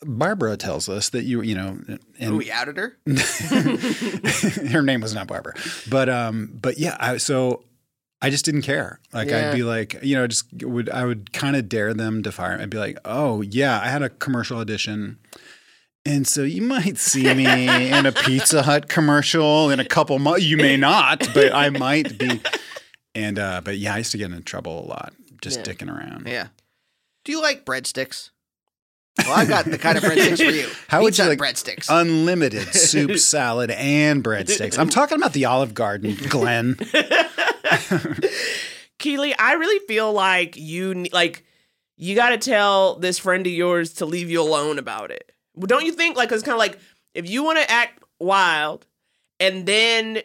Barbara tells us that you, you know, and Oh, we outed her? her name was not Barbara, but um, but yeah, I, so I just didn't care. Like Yeah. I'd be like, you know, just would I would kind of dare them to fire. I'd be like, oh yeah, I had a commercial audition. And so you might see me in a Pizza Hut commercial in a couple months. You may not, but I might be. And uh, but yeah, I used to get in trouble a lot just Yeah. dicking around. Yeah. Do you like breadsticks? Well, I've got the kind of breadsticks for you. How would you like breadsticks? unlimited soup, salad, and breadsticks? I'm talking about the Olive Garden, Glenn. Keely, I really feel like you like you got to tell this friend of yours to leave you alone about it. Don't you think like it's kind of like if you want to act wild and then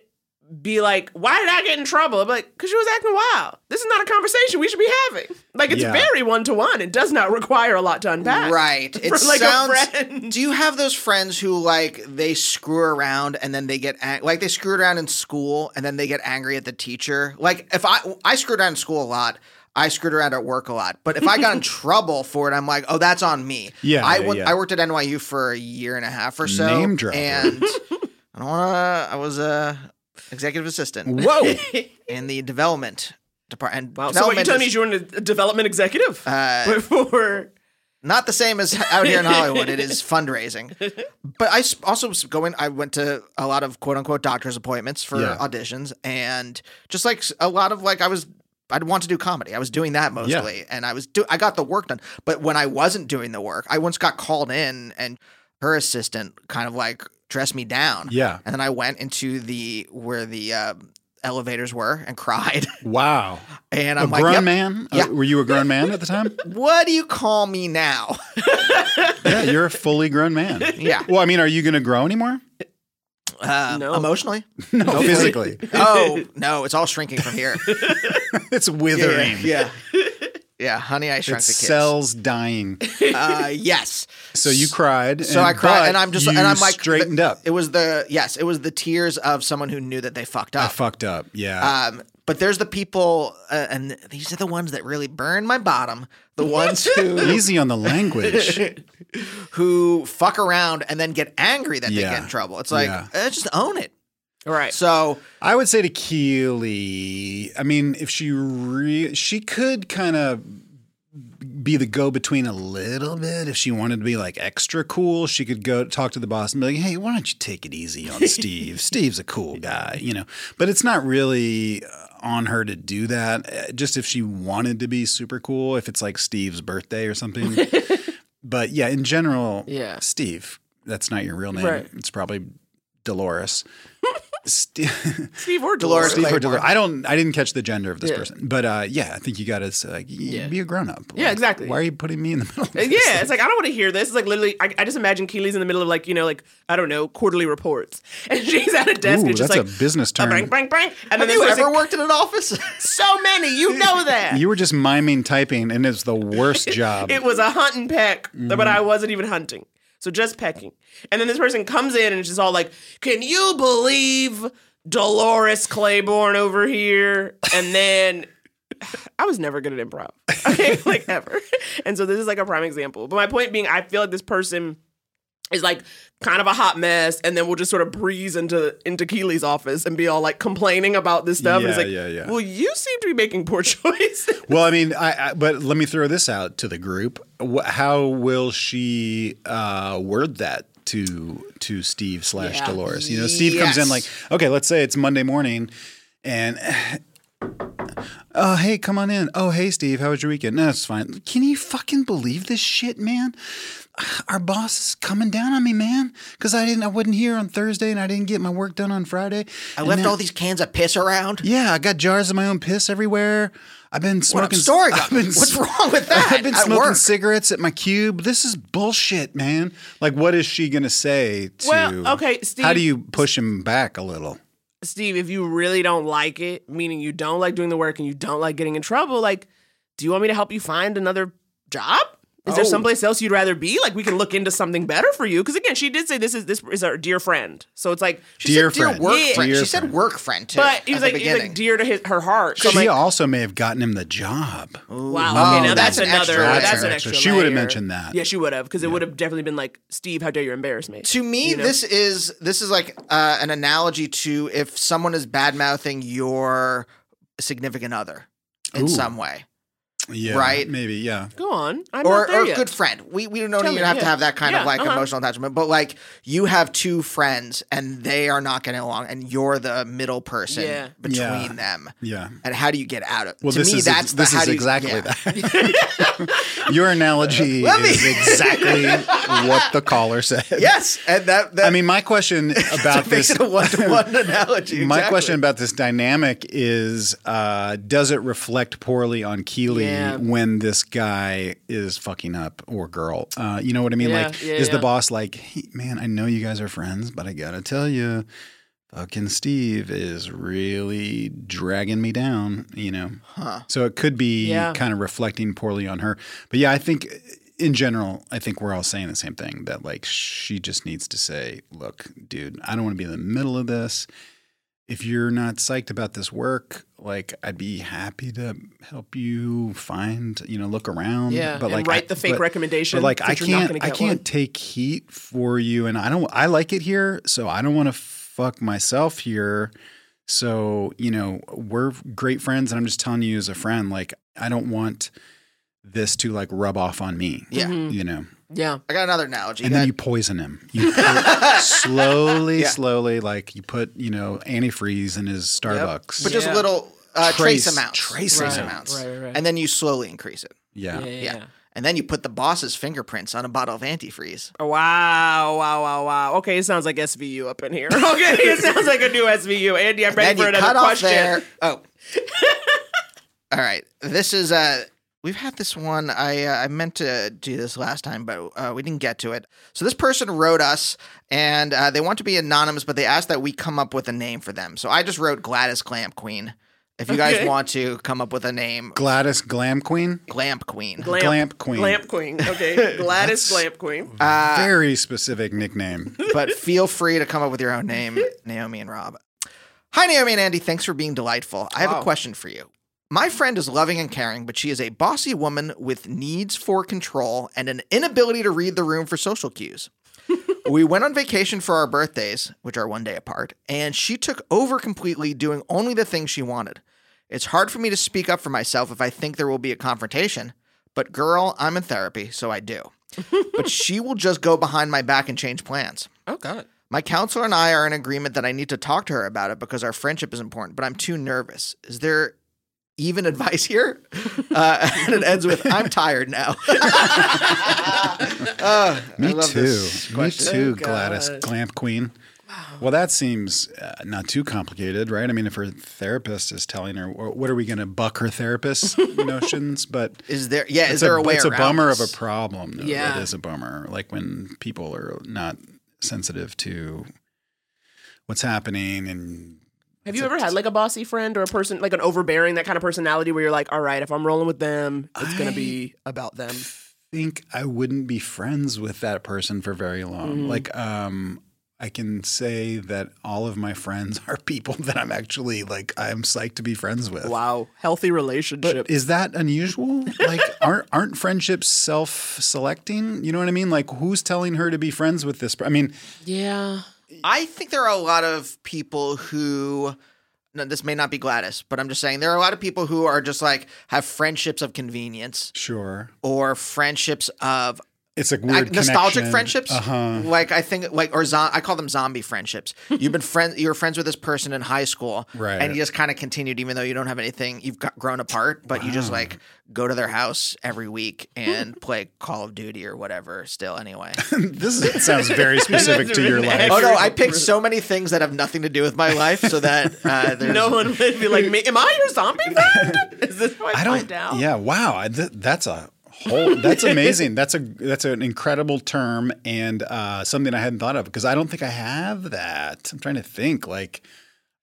be like, "Why did I get in trouble?" I'm like, "Cause you was acting wild. This is not a conversation we should be having." Like it's Yeah. very one to one. It does not require a lot to unpack. Right. It like, sounds. Do you have those friends who like they screw around and then they get ang- like they screwed around in school and then they get angry at the teacher? Like if I I screwed around in school a lot. I screwed around at work a lot, but if I got in trouble for it, I'm like, oh, that's on me. Yeah, I yeah, went- yeah. I worked at NYU for a year and a half or so. Name drop. And I don't want to. I was a executive assistant. Whoa. in the development department. Wow. So what you telling me is you were in a development executive Uh, for not the same as out here in Hollywood. It is fundraising. But I also was going. I went to a lot of quote unquote doctor's appointments for Yeah. auditions, and just like a lot of like I was. I'd want to do comedy. I was doing that mostly, and I was do. I got the work done. But when I wasn't doing the work, I once got called in, and her assistant kind of like dressed me down. Yeah. and then I went into the where the uh, elevators were and cried. Wow. And I'm like, grown yep. man? Uh, were you a grown man at the time? What do you call me now? yeah, you're a fully grown man. Yeah. Well, I mean, are you going to grow anymore? Uh, Emotionally? No, Hopefully. physically. oh no, it's all shrinking from here. it's withering. Yeah. Yeah, Honey, I Shrunk It's the Kids. cells dying. Uh, yes. So you cried. So and- I cried, and I'm just, you and I'm like, straightened the- up. It was the yes, it was the tears of someone who knew that they fucked up. I fucked up. Yeah. Um, but there's the people, uh, and these are the ones that really burn my bottom. The ones who Easy on the language. who fuck around and then get angry that they get in trouble. It's like Yeah. eh, just own it. Right. So I would say to Keely, I mean, if she re- she could kind of be the go between a little bit. If she wanted to be like extra cool, she could go talk to the boss and be like, "Hey, why don't you take it easy on Steve? Steve's a cool guy, you know." But it's not really uh, on her to do that. Uh, Just if she wanted to be super cool, if it's like Steve's birthday or something. but yeah, in general, Yeah. Steve. That's not your real name. Right. It's probably Dolores. Steve, Steve or Dolores. Steve or Dolores. I don't. I didn't catch the gender of this Yeah. person, but uh, yeah, I think you got to like, y- be a grown up. Yeah, exactly. Why are you putting me in the middle? Of Uh, this? Yeah, it's like I don't want to hear this. It's like literally, I, I just imagine Keely's in the middle of like you know, like I don't know, quarterly reports, and she's at a desk Ooh, and just that's like a business term. bang, bang, bang, and have then you ever worked in an office? so many, you know that. You were just miming typing, and it's the worst job. It was a hunt and peck, Mm-hmm. but I wasn't even hunting. So just pecking. And then this person comes in and just all like, Can you believe Dolores Claiborne over here? And then I was never good at improv. Okay, like ever. And so this is like a prime example. But my point being, I feel like this person is like kind of a hot mess, and then we'll just sort of breeze into into Keely's office and be all like complaining about this stuff. and it's Yeah, like, yeah, yeah. well, you seem to be making poor choices. well, I mean, I, I but let me throw this out to the group. How will she uh, word that to to Steve slash Yeah. Dolores? You know, Steve comes in like, okay, let's say it's Monday morning, and. Oh, hey, come on in. Oh, hey, Steve, how was your weekend? No, it's fine. Can you fucking believe this shit, man? Our boss is coming down on me, man, because I didn't, I wasn't here on Thursday and I didn't get my work done on Friday. I And left now- all these cans of piss around. yeah, I got jars of my own piss everywhere. I've been smoking. up, story? I've been, What's wrong with that? I've been smoking work? cigarettes at my cube. This is bullshit, man. Like, what is she gonna say to? Well, okay, Steve- How do you push him back a little? Steve, if you really don't like it, meaning you don't like doing the work and you don't like getting in trouble, like, do you want me to help you find another job? Is there Oh. someplace else you'd rather be? Like, we can look into something better for you. Because again, she did say this is this is our dear friend. So it's like she Dear said dear friend. Work Yeah. friend. Dear She said work friend too. But he was like, the he was like dear to his, her heart. So she like, also may have gotten him the job. wow, Oh, okay, now that's, that's an another. extra that's layer. an extra. She would have mentioned that. Yeah, she would have because it would have definitely been like, Steve, how dare you embarrass me? To me, You know? this is this is like uh, an analogy to if someone is bad mouthing your significant other in Ooh. some way, Yeah, Right? Maybe, yeah. Go on, I'm or not there or yet. good friend. We we don't Tell even me, have to have that kind Yeah, of like uh-huh. emotional attachment, but like you have two friends and they are not getting along, and you're the middle person Yeah. between Yeah. them. Yeah. And how do you get out of? It? Well, to this me, is that's the this how is do you- exactly yeah. that. Your analogy Let me- is exactly what the caller said. Yes, and that, that I mean, my question about makes this it a one to one analogy. My exactly. question about this dynamic is: uh, Does it reflect poorly on Keely Yeah. when this guy is fucking up or girl? Uh, you know what I mean? Yeah, like, yeah, is the boss like, hey, "Man, I know you guys are friends, but I gotta tell you, fucking Steve is really dragging me down." You know, Huh. so it could be kind of reflecting poorly on her. But yeah, I think. In general, I think we're all saying the same thing that like she just needs to say, "Look, dude, I don't want to be in the middle of this if you're not psyched about this work, like I'd be happy to help you find, you know, look around. Yeah, but and like write I- the fake but- recommendation But like I can't, I can't one. take heat for you, and I don't. I like it here, so I don't want to fuck myself here. So you know, we're great friends, and I'm just telling you as a friend, like I don't want this to like rub off on me. Yeah. You know. Yeah. I got another analogy. And You then got- you poison him. You slowly, Yeah. slowly, like you put, you know, antifreeze in his Starbucks. but just Yeah. little uh, trace, Trace- amounts, trace trace amounts. amounts, Right, right, right. and then you slowly increase it. yeah. Yeah, yeah, Yeah. yeah. And then you put the boss's fingerprints on a bottle of antifreeze. Oh, Wow, wow, wow, wow. Okay, it sounds like SVU up in here. Okay, it sounds like a new SVU. Andy, I'm ready then for you another cut off question. there. Oh. All right. This is uh we've had this one. I uh, I meant to do this last time, but uh, we didn't get to it. So this person wrote us, and uh, they want to be anonymous, but they asked that we come up with a name for them. So I just wrote Gladys Clamp Queen. If you guys Okay. want to come up with a name, Gladys Glam Queen. Glamp Queen. Glamp, Glamp Queen. Glamp Queen. Okay. Gladys Glamp Queen. Uh, Very specific nickname. but feel free to come up with your own name, Naomi and Rob. Hi, Naomi and Andy. Thanks for being delightful. I have a question for you. My friend is loving and caring, but she is a bossy woman with needs for control and an inability to read the room for social cues. we went on vacation for our birthdays, which are one day apart, and she took over completely, doing only the things she wanted. It's hard for me to speak up for myself if I think there will be a confrontation, but girl, I'm in therapy, so I do. but she will just go behind my back and change plans. Oh God. My counselor and I are in agreement that I need to talk to her about it because our friendship is important, but I'm too nervous. Is there even advice here? Uh, and it ends with, I'm tired now. Uh, I Me love too. this Me question. too, Oh, Gladys God. Glamp Queen. Well, that seems uh, not too complicated, right? I mean, if her therapist is telling her, what are we going to buck her therapist notions? But Is there, yeah, is there a, way It's a around bummer of a problem. Though. Yeah. That is a bummer. Like when people are not sensitive to what's happening and Have you ever had like a bossy friend or a person like an overbearing that kind of personality where you're like, all right, if I'm rolling with them, it's gonna be about them. think I wouldn't be friends with that person for very long. Mhm. Like, um, I can say that all of my friends are people that I'm actually like I'm psyched to be friends with. Wow, healthy relationship. But is that unusual? Like, aren't aren't friendships self-selecting? You know what I mean? Like, who's telling her to be friends with this? per- I mean, yeah. I think there are a lot of people who. No, this may not be Gladys, but I'm just saying there are a lot of people who are just like have friendships of convenience sure, or friendships of it's a I- weird nostalgic connection. friendships. Uh-huh. Like I think like or zo- I call them zombie friendships. You've been friends. You were friends with this person in high school, Right. And you just kind of continued, even though you don't have anything. You've got grown apart, but you just like go to their house every week and play Call of Duty or whatever. Still, anyway. this is, sounds very specific to your life. Oh no! I picked so many things that have nothing to do with my life, so that uh, there's No one would be like, "Me- am I your zombie friend? Is this how I, I find don't. out? Yeah. Wow. I- th- that's a whole. That's amazing. that's a that's an incredible term and uh, something I hadn't thought of because I don't think I have that. I'm trying to think. Like,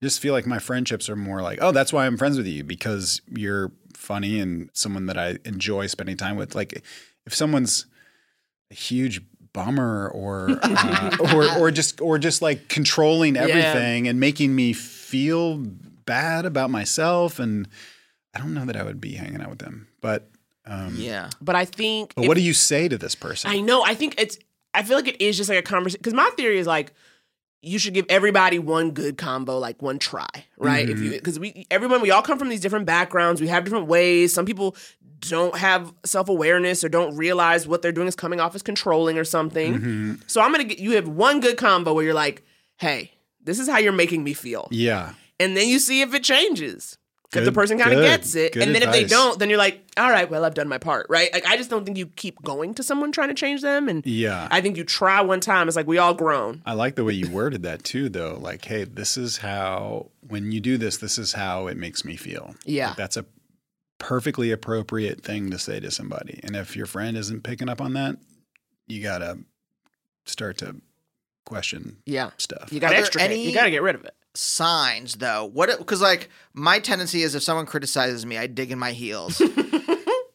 I just feel like my friendships are more like, oh, that's why I'm friends with you because you're funny and someone that I enjoy spending time with. Like, if someone's a huge bummer or uh, or or just or just like controlling Yeah. everything and making me feel bad about myself and I don't know that I would be hanging out with them. But um yeah. But I think But if- what do you say to this person? I know. I think it's. I feel like it is just like a conversation. Because my theory is like, you should give everybody one good combo, like one try, right? If you because we everyone we all come from these different backgrounds. We have different ways. Some people don't have self awareness or don't realize what they're doing is coming off as controlling or something. Mhm. So I'm gonna get you have one good combo where you're like, hey, this is how you're making me feel, Yeah. and then you see if it changes. If the person kind of gets it, and then if they don't, then you're like, all right, well, I've done my part, right? Like, I just don't think you keep going to someone trying to change them, and Yeah. I think you try one time. It's like we all grown. I like the way you worded that too, though. Like, hey, this is how, when you do this, this is how it makes me feel. Yeah. Like, that's a perfectly appropriate thing to say to somebody. And if your friend isn't picking up on that, you got to start to question Yeah. stuff. You got to Are any- You got to get rid of it. Signs though. What because like my tendency is if someone criticizes me, I dig in my heels.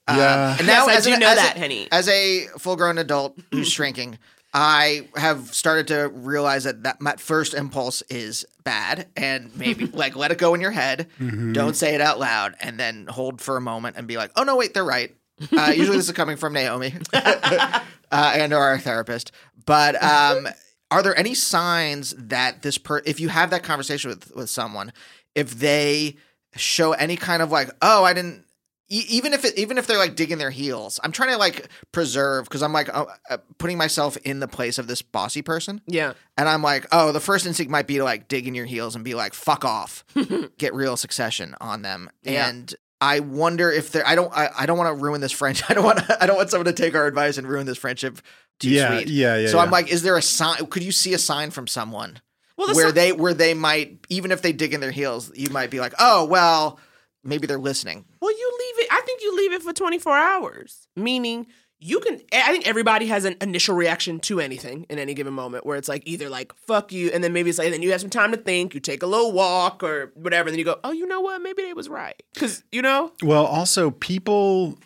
Yeah. and Yes, I as do an- know as that, a, Henny. As a full-grown adult who's shrinking, I have started to realize that that my first impulse is bad, and maybe like let it go in your head. Mhm. Don't say it out loud, and then hold for a moment and be like, "Oh no, wait, they're right." Uh, usually, this is coming from Naomi uh, and or our therapist. But um, are there any signs that this per if you have that conversation with with someone, if they show any kind of like, "Oh, I didn't." e- Even if it, even if they're like digging their heels, I'm trying to like preserve because I'm like uh, uh, putting myself in the place of this bossy person. Yeah. And I'm like, oh, the first instinct might be to like dig in your heels and be like, fuck off, get real succession on them. Yeah. And I wonder if they're, I don't, I, I don't want to ruin this friendship. I don't want, I don't want someone to take our advice and ruin this friendship too Yeah, sweet. yeah, yeah, So I'm like, is there a sign? Could you see a sign from someone Well, where si- they, where they might, even if they dig in their heels, you might be like, oh, well, maybe they're listening. Well, you leave it. I think you leave it for 24 hours, meaning you can i think everybody has an initial reaction to anything in any given moment where it's like either like fuck you and then maybe it's like then you have some time to think you take a little walk or whatever and then you go oh you know what maybe they was right because you know Well, also people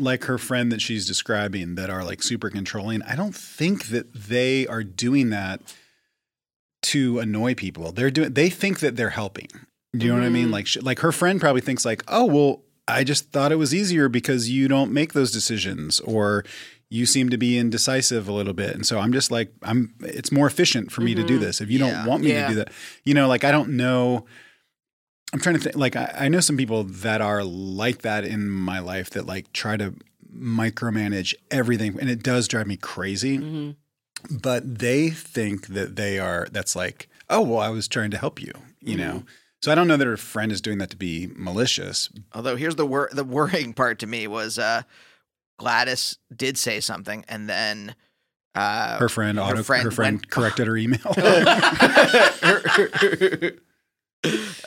like her friend that she's describing that are like super controlling. I don't think that they are doing that to annoy people. They're doing. They think that they're helping. Do you know what I mean? Mhm. Like, she, like her friend probably thinks like, oh well, I just thought it was easier because you don't make those decisions or. You seem to be indecisive a little bit, and so I'm just like I'm. It's more efficient for me to do Mhm. this. If you Yeah. don't want me Yeah. to do that, you know, like I don't know. I'm trying to think. Like I, I know some people that are like that in my life that like try to micromanage everything, and it does drive me crazy. Mm-hmm. But they think that they are. That's like, oh well, I was trying to help you. You Mm-hmm. know. So I don't know that her friend is doing that to be malicious. Although here's the wor- the worrying part to me was uh, Gladys did say something, and then uh, Her friend, auto, her friend, went- corrected her email.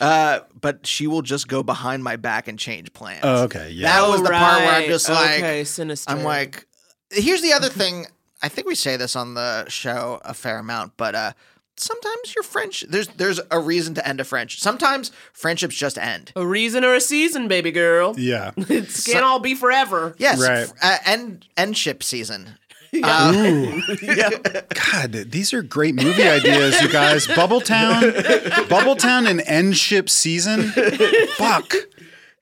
uh, but she will just go behind my back and change plans. Oh, okay, yeah. That was the part where I'm just like, Okay, sinister. I'm like, here's the other thing. I think we say this on the show a fair amount, but uh, sometimes your friendship there's there's a reason to end a French. Sometimes friendships just end. a reason or a season baby girl yeah. it can't all be forever Yes, Right. f- uh, end end ship season. Yeah. Ooh. God, these are great movie ideas, you guys. Bubbletown, Bubbletown and End Ship Season. Fuck.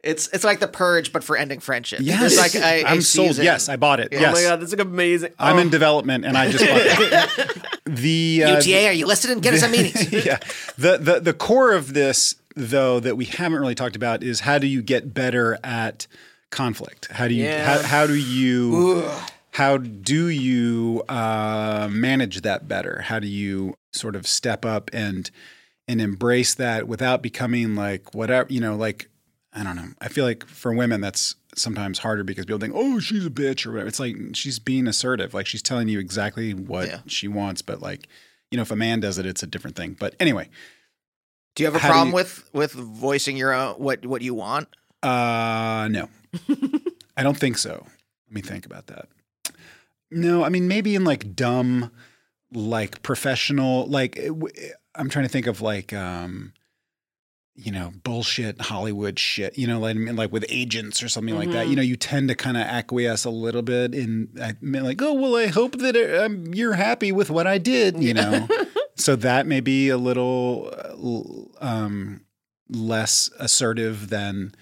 It's it's like the purge, but for ending friendship. Yes. There's like a, a I'm sold. season. Yes, I bought it. Yeah. Yes. oh my god that's like amazing I'm Oh. in development and I just bought that. the uh, UTA, are you listening? Get us some meetings. yeah. The, the the core of this though that we haven't really talked about is how do you get better at conflict? How do you Yeah. how, how do you how do you uh, manage that better? How do you sort of step up and and embrace that without becoming like whatever you know like I don't know. I feel like for women that's sometimes harder because people think, "Oh, she's a bitch" or whatever. It's like she's being assertive, like she's telling you exactly what Yeah. she wants, but like you know, if a man does it, it's a different thing. But anyway, Do you have a problem you- with with voicing your own what what you want? Uh, no, I don't think so. Let me think about that. No, I mean maybe in like dumb, like professional, like it w- I'm trying to think of like, um, you know, bullshit Hollywood shit. You know, like I mean, like with agents or something like that. You know, you tend to kind of acquiesce a little bit in I mean, like, oh well, I hope that uh, um, you're happy with what I did. You know, so that may be a little uh, um, less assertive than.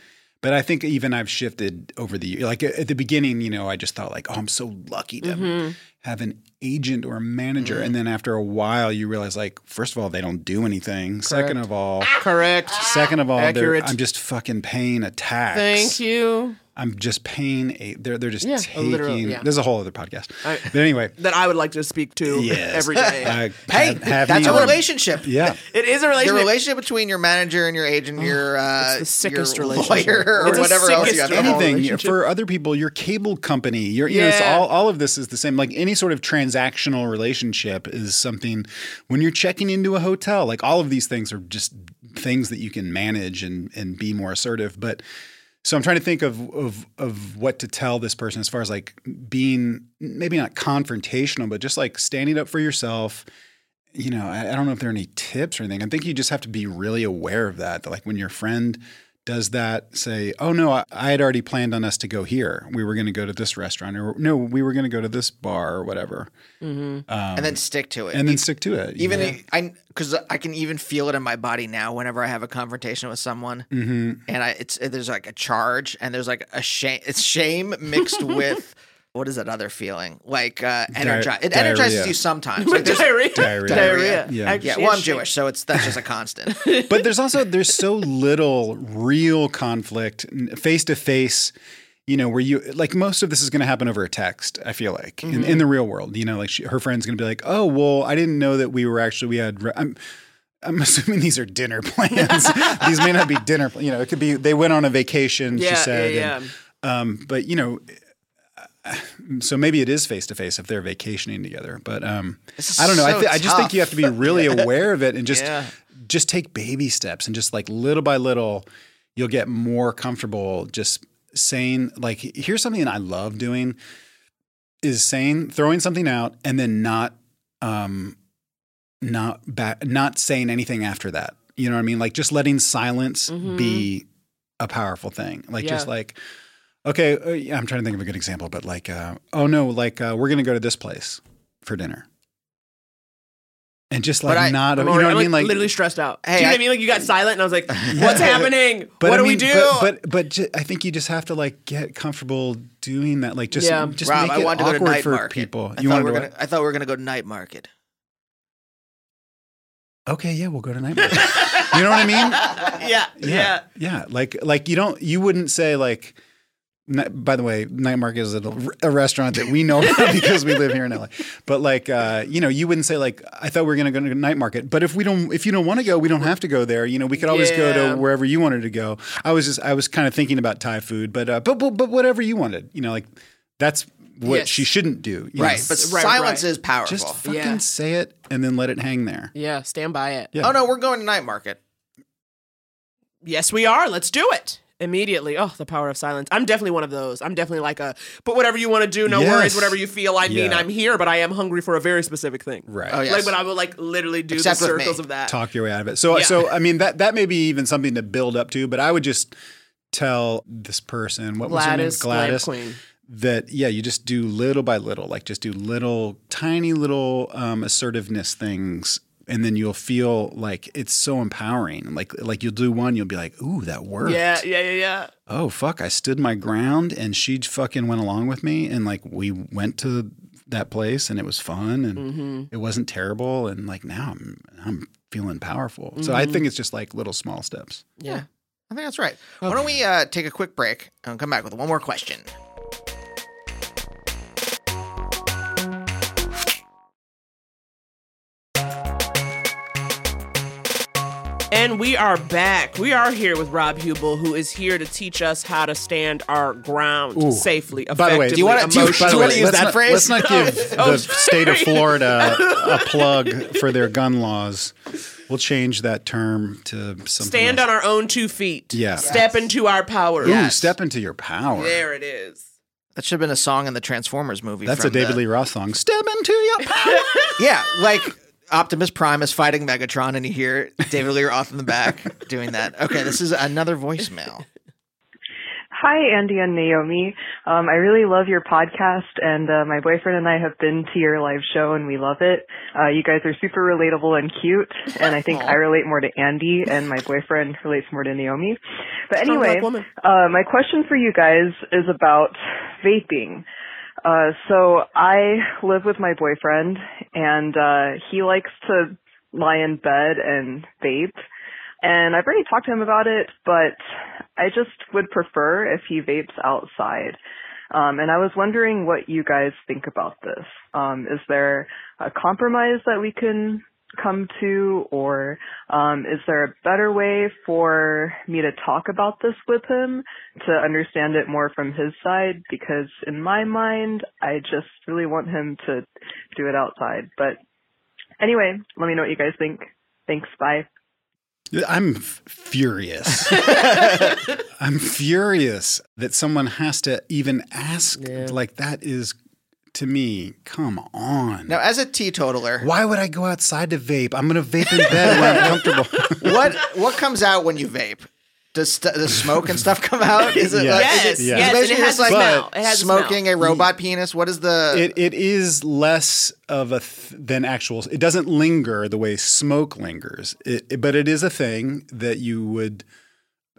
But I think even I've shifted over the year. Like at the beginning, you know, I just thought like, oh, I'm so lucky to Mhm. have an agent or a manager. And then after a while, you realize like, first of all, they don't do anything. Second of all, correct second of all. I'm just fucking paying a tax. thank you I'm just paying a. They're they're just Yeah, taking. literally, yeah. There's a whole other podcast. I- but anyway, that I would like to speak to yes. every day. Uh, Hey, have- have that's a on. relationship. Yeah. it is a The relationship. relationship between your manager and your agent, your uh, it's the sickest your relationship. lawyer, or It's whatever else you sickest have. to have. anything for other people your cable company your you know Yeah. all, all of this is the same like any sort of transactional relationship is something when you're checking into a hotel like all of these things are just things that you can manage and and be more assertive but so I'm trying to think of of of what to tell this person as far as like being maybe not confrontational but just like standing up for yourself. You know I, I don't know if there are any tips or anything. I think you just have to be really aware of that that like when your friend does that say, oh no, I, I had already planned on us to go here. We were going to go to this restaurant, or no, we were going to go to this bar or whatever. Mhm. Um, and then stick to it. and then stick to it. even yeah. I because I can even feel it in my body now whenever I have a confrontation with someone, hmm and I it's there's like a charge and there's like a shame. It's shame mixed with. What is that other feeling? Like uh, energize. It energizes diarrhea. you sometimes. Like there's- diarrhea. Diarrhea. Diarrhea. Yeah. Actually, yeah, well, I'm. Jewish, so it's that's just a constant. but there's also there's so little real conflict face to face you know where you like most of this is going to happen over a text i feel like in, in the real world you know like she, her friend's going to be like oh well i didn't know that we were actually we had i'm I'm assuming these are dinner plans. these may not be dinner. You know, it could be they went on a vacation. Yeah, she said, yeah, and, um, but you know, so maybe it is face to face if they're vacationing together. But um, I don't know. I, th- I just think you have to be really aware of it and just Yeah. just take baby steps and just like little by little, you'll get more comfortable just saying like, here's something that I love doing. is saying throwing something out and then not um not back not saying anything after that. You know what I mean? Like just letting silence Mhm. be a powerful thing. Like just like okay, uh, I'm trying to think of a good example, but like uh oh no, like uh, we're going to go to this place for dinner. And just like I- not, I'm you know what I mean? Like literally stressed out. Hey, do you know I- what I mean? Like you got silent, and I was like, "What's happening? But what I do we mean, do?" But but, but ju- I think you just have to like get comfortable doing that. Like just Yeah. just Rob, make I it wanted to go to awkward night for market. people. I you thought want we to were gonna. I thought we were gonna go to night market. Okay, yeah, we'll go to night market. you know what I mean? yeah, Yeah, yeah. Like like you don't you wouldn't say like. Ni- By the way, night market is a, a restaurant that we know because we live here in LA. But like, uh, you know, you wouldn't say like, "I thought we were going to go to night market." But if we don't, if you don't want to go, we don't have to go there. You know, we could always go to wherever you wanted to go. I was just, I was kind of thinking about Thai food, but uh, but but, but whatever you wanted, you know, like that's what Yes. she shouldn't do. you Right, know? but Right, silence right. is powerful. just fucking Yeah. say it and then let it hang there. yeah, stand by it. Yeah. Oh no, we're going to night market. Yes, we are. Let's do it immediately. Oh, the power of silence. I'm definitely one of those. I'm definitely like a. But whatever you want to do, no Yes. worries. Whatever you feel. I mean, I'm here, but I am hungry for a very specific thing. Right. Oh yes. Like, but I will like literally do Except the with me. circles of that. talk your way out of it. So Yeah. so I mean that that may be even something to build up to, but I would just tell this person what was her name? Gladys, Gladys, Gladys Queen. that yeah, you just do little by little, like just do little tiny little um, assertiveness things. And then you'll feel like it's so empowering. Like like you'll do one, you'll be like, "Ooh, that worked." Yeah, yeah, yeah, yeah. Oh fuck, I stood my ground, and she fucking went along with me, and like we went to that place, and it was fun, and Mm-hmm. it wasn't terrible, and like now I'm I'm feeling powerful. So I Mm-hmm. think it's just like little small steps. Yeah. I think that's right. Why don't we uh, take a quick break and come back with one more question? And we are back. We are here with Rob Huebel, who is here to teach us how to stand our ground Ooh. safely, effectively, By the way, do you wanna- do you- emotionally. by the way, use let's that not, phrase? Let's not give Oh, the sorry. state of Florida a plug for their gun laws. We'll change that term to something. Stand else. on our own two feet. Yeah. Step into our power. Ooh, step into your power. There it is. That should have been a song in the Transformers movie. That's a David the- Lee Roth song. Step into your power. Yeah, like Optimus Prime is fighting Megatron, and you hear David Lee Roth in the back doing that. Okay, this is another voicemail. Hi, Andy and Naomi. Um, I really love your podcast, and uh, my boyfriend and I have been to your live show, and we love it. Uh, you guys are super relatable and cute, and I think I relate more to Andy, and my boyfriend relates more to Naomi. But anyway, uh, my question for you guys is about vaping. Uh, so I live with my boyfriend, and uh, he likes to lie in bed and vape. And I've already talked to him about it, but I just would prefer if he vapes outside. Um, and I was wondering what you guys think about this. Um, is there a compromise that we can come to, or um, is there a better way for me to talk about this with him to understand it more from his side? Because in my mind, I just really want him to do it outside. But anyway, let me know what you guys think. Thanks. Bye. I'm f- furious. I'm furious that someone has to even ask. Like that is to me. Come on. Now, as a teetotaler, Why would I go outside to vape? I'm going to vape in bed when I'm comfortable. what what comes out when you vape? Does, st- does smoke and stuff come out? Is it Yeah. like, Yes, is it, Yeah. is yes, it it basically has just like smell. It has smoking smell. a robot penis? What is the? it, it is less of a th- than actual. It doesn't linger the way smoke lingers, it, it- but it is a thing that you would.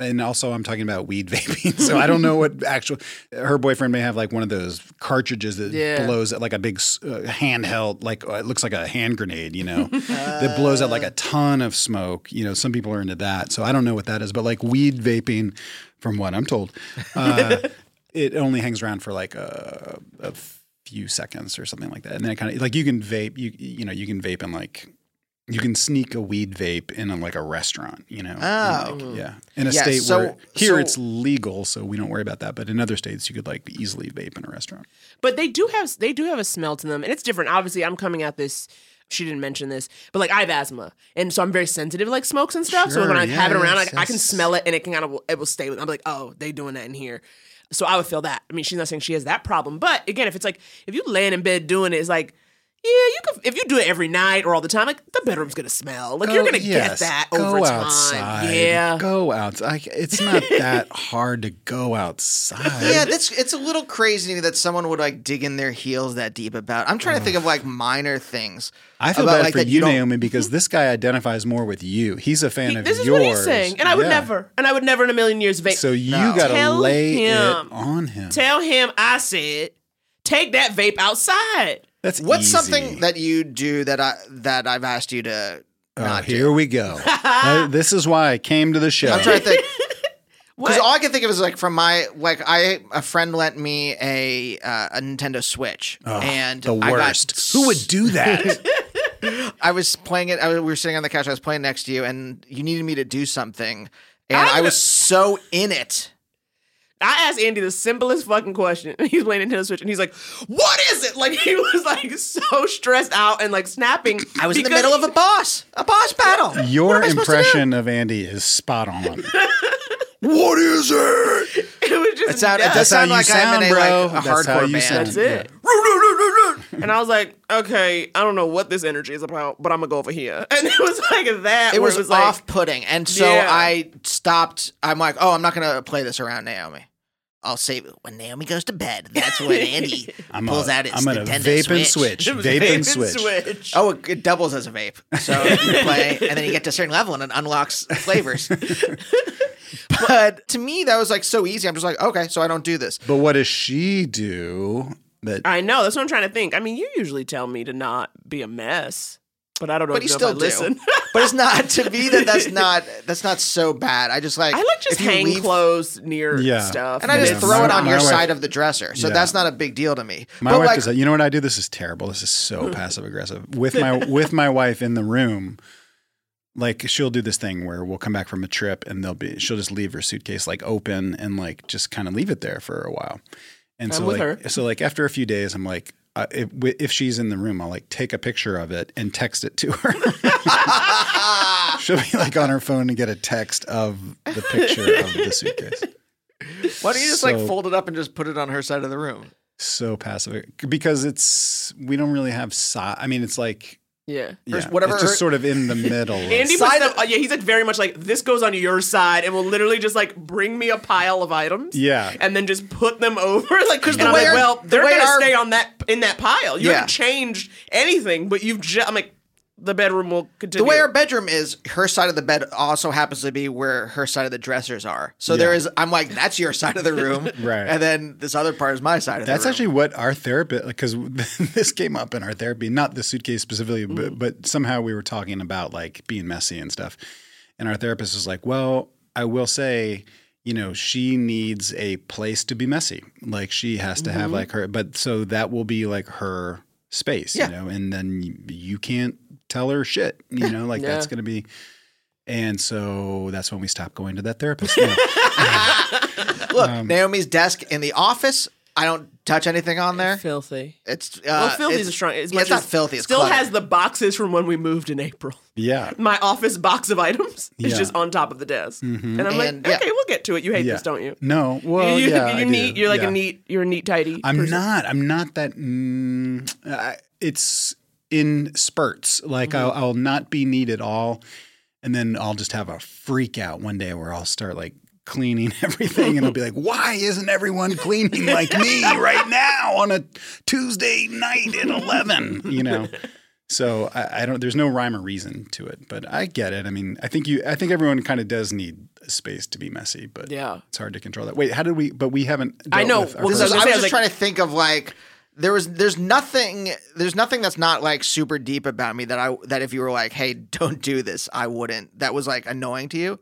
And also, I'm talking about weed vaping, so I don't know what actual. Her boyfriend may have like one of those cartridges that Yeah. blows out like a big uh, handheld, like uh, it looks like a hand grenade, you know, that blows out like a ton of smoke. You know, some people are into that, so I don't know what that is. But like weed vaping, from what I'm told, uh, it only hangs around for like a, a few seconds or something like that, and then it kind of like you can vape. You you know you can vape in like you can sneak a weed vape in a, like a restaurant. You know, Oh. Like, yeah, in a Yeah, state so- where here so- it's legal, so we don't worry about that. But in other states, you could like easily vape in a restaurant. But they do have they do have a smell to them, and it's different. Obviously, I'm coming at this. She didn't mention this, but like I have asthma, and so I'm very sensitive to like smokes and stuff. so when Sure, I have it around, yes, like I can smell it, and it can kind of it will stay with. I'm like, oh, they doing that in here. So I would feel that. I mean, she's not saying she has that problem, but again, if it's like if you laying in bed doing it, it's like, yeah, you could. If you do it every night or all the time, like the bedroom's gonna smell. Like you're gonna yes, get that go over time. outside. Yeah. Go outside. It's not that hard to go outside. Yeah, that's it's a little crazy to me that someone would like dig in their heels that deep about. I'm trying to think of like minor things. I feel about, bad like, for you, don't- Naomi, because this guy identifies more with you. He's a fan of This is what he's saying, and I would Yeah. never, and I would never in a million years vape. So you No. gotta Tell lay him. it on him. Tell him I said, take that vape outside. That's What's easy. something that you do that I that I've asked you to Oh, not do? here we go. Uh, this is why I came to the show. I'm trying to think. Because all I can think of is like from my like I a friend lent me a uh, a Nintendo Switch Oh, and the I got worst. Who would do that? I was playing it. I was, we were sitting on the couch. I was playing next to you, and you needed me to do something, and I I, was so in it. I asked Andy the simplest fucking question. He's playing Nintendo Switch, and he's like, "What is it?" Like he was like so stressed out and like snapping. I was in the middle of a boss, a boss battle. Your What am I supposed to do? impression of Andy is spot on. what is it? It was just It, sound, it nuts. does That's how sound you like I'm in a, bro. like, a That's how hardcore you band. sound. That's it. And I was like, okay, I don't know what this energy is about, but I'm gonna go over here. And it was like that. It where was, off-putting, and so Yeah. I stopped. I'm like, oh, I'm not gonna play this around Naomi. I'll say when Naomi goes to bed. That's when Andy I'm pulls a, out his I'm gonna Nintendo vape and Switch. switch. It was Vape and vape switch. Oh, it, it doubles as a vape. So you play, and then you get to a certain level, and it unlocks flavors. but to me, that was like so easy. I'm just like, okay, so I don't do this. But what does she do that I know. That's what I'm trying to think. I mean, you usually tell me to not be a mess, but I don't know But if you know still if I listen. But it's not to me that that's not that's not so bad. I just like I like just if hang leave- clothes near Yeah. stuff, and I just Yeah, throw my- it on your wife- side of the dresser. So Yeah. that's not a big deal to me. My but wife like, is. You know what I do? This is terrible. This is so passive aggressive. With my with my wife in the room, like she'll do this thing where we'll come back from a trip and they'll be she'll just leave her suitcase like open and like just kind of leave it there for a while. And I'm so with like her. so like after a few days, I'm like. Uh, if, if she's in the room, I'll like take a picture of it and text it to her. She'll be like on her phone and get a text of the picture of the suitcase. why don't you just like fold it up and just put it on her side of the room? So passive because it's we don't really have si- I mean, it's like yeah. yeah, whatever It's just sort of in the middle. Andy Side puts them, uh, yeah, he's like very much like this goes on your side and will literally just like bring me a pile of items. Yeah. And then just put them over. Like, because the way like, our- well, they're way gonna stay on that in that pile. You Yeah. haven't changed anything, but you've just I'm like, the bedroom will continue. The way our bedroom is, her side of the bed also happens to be where her side of the dressers are. So there Yeah. is, I'm like, that's your side of the room, Right. And then this other part is my side of That's the room. actually what our therapist, because this came up in our therapy, not the suitcase specifically, Mm. but, but somehow we were talking about like being messy and stuff. And our therapist was like, well, I will say, you know, she needs a place to be messy. Like she has to Mm-hmm. have like her, but so that will be like her space, Yeah. you know, and then you, you can't tell her shit, you know, like that's going to be. And so that's when we stopped going to that therapist. No. Look, Um, Naomi's desk in the office. I don't touch anything on there. filthy. It's uh, Well, filthy it's, is a strong. As yeah, it's not filthy. It's still clutter. has the boxes from when we moved in April. yeah. My office box of items is Yeah. just on top of the desk, and I'm like, And, yeah. okay, we'll get to it. You hate Yeah. this, don't you? No. Well, you, yeah, you I neat. do. You're like Yeah. a neat. You're a neat, tidy. I'm person. not. I'm not that. Mm, I, it's in spurts. Like Mm-hmm. I'll, I'll not be neat at all, and then I'll just have a freak out one day where I'll start like cleaning everything, and I'll be like, "Why isn't everyone cleaning like me right now on a Tuesday night at 11?" You know. So I, I don't. There's no rhyme or reason to it, but I get it. I mean, I think you. I think everyone kind of does need a space to be messy, but Yeah. it's hard to control that. Wait, how did we? But we haven't. I know. with our Well, This Because I was I was just like- trying to think of like there was there's nothing there's nothing that's not like super deep about me that I that if you were like hey don't do this I wouldn't that was like annoying to you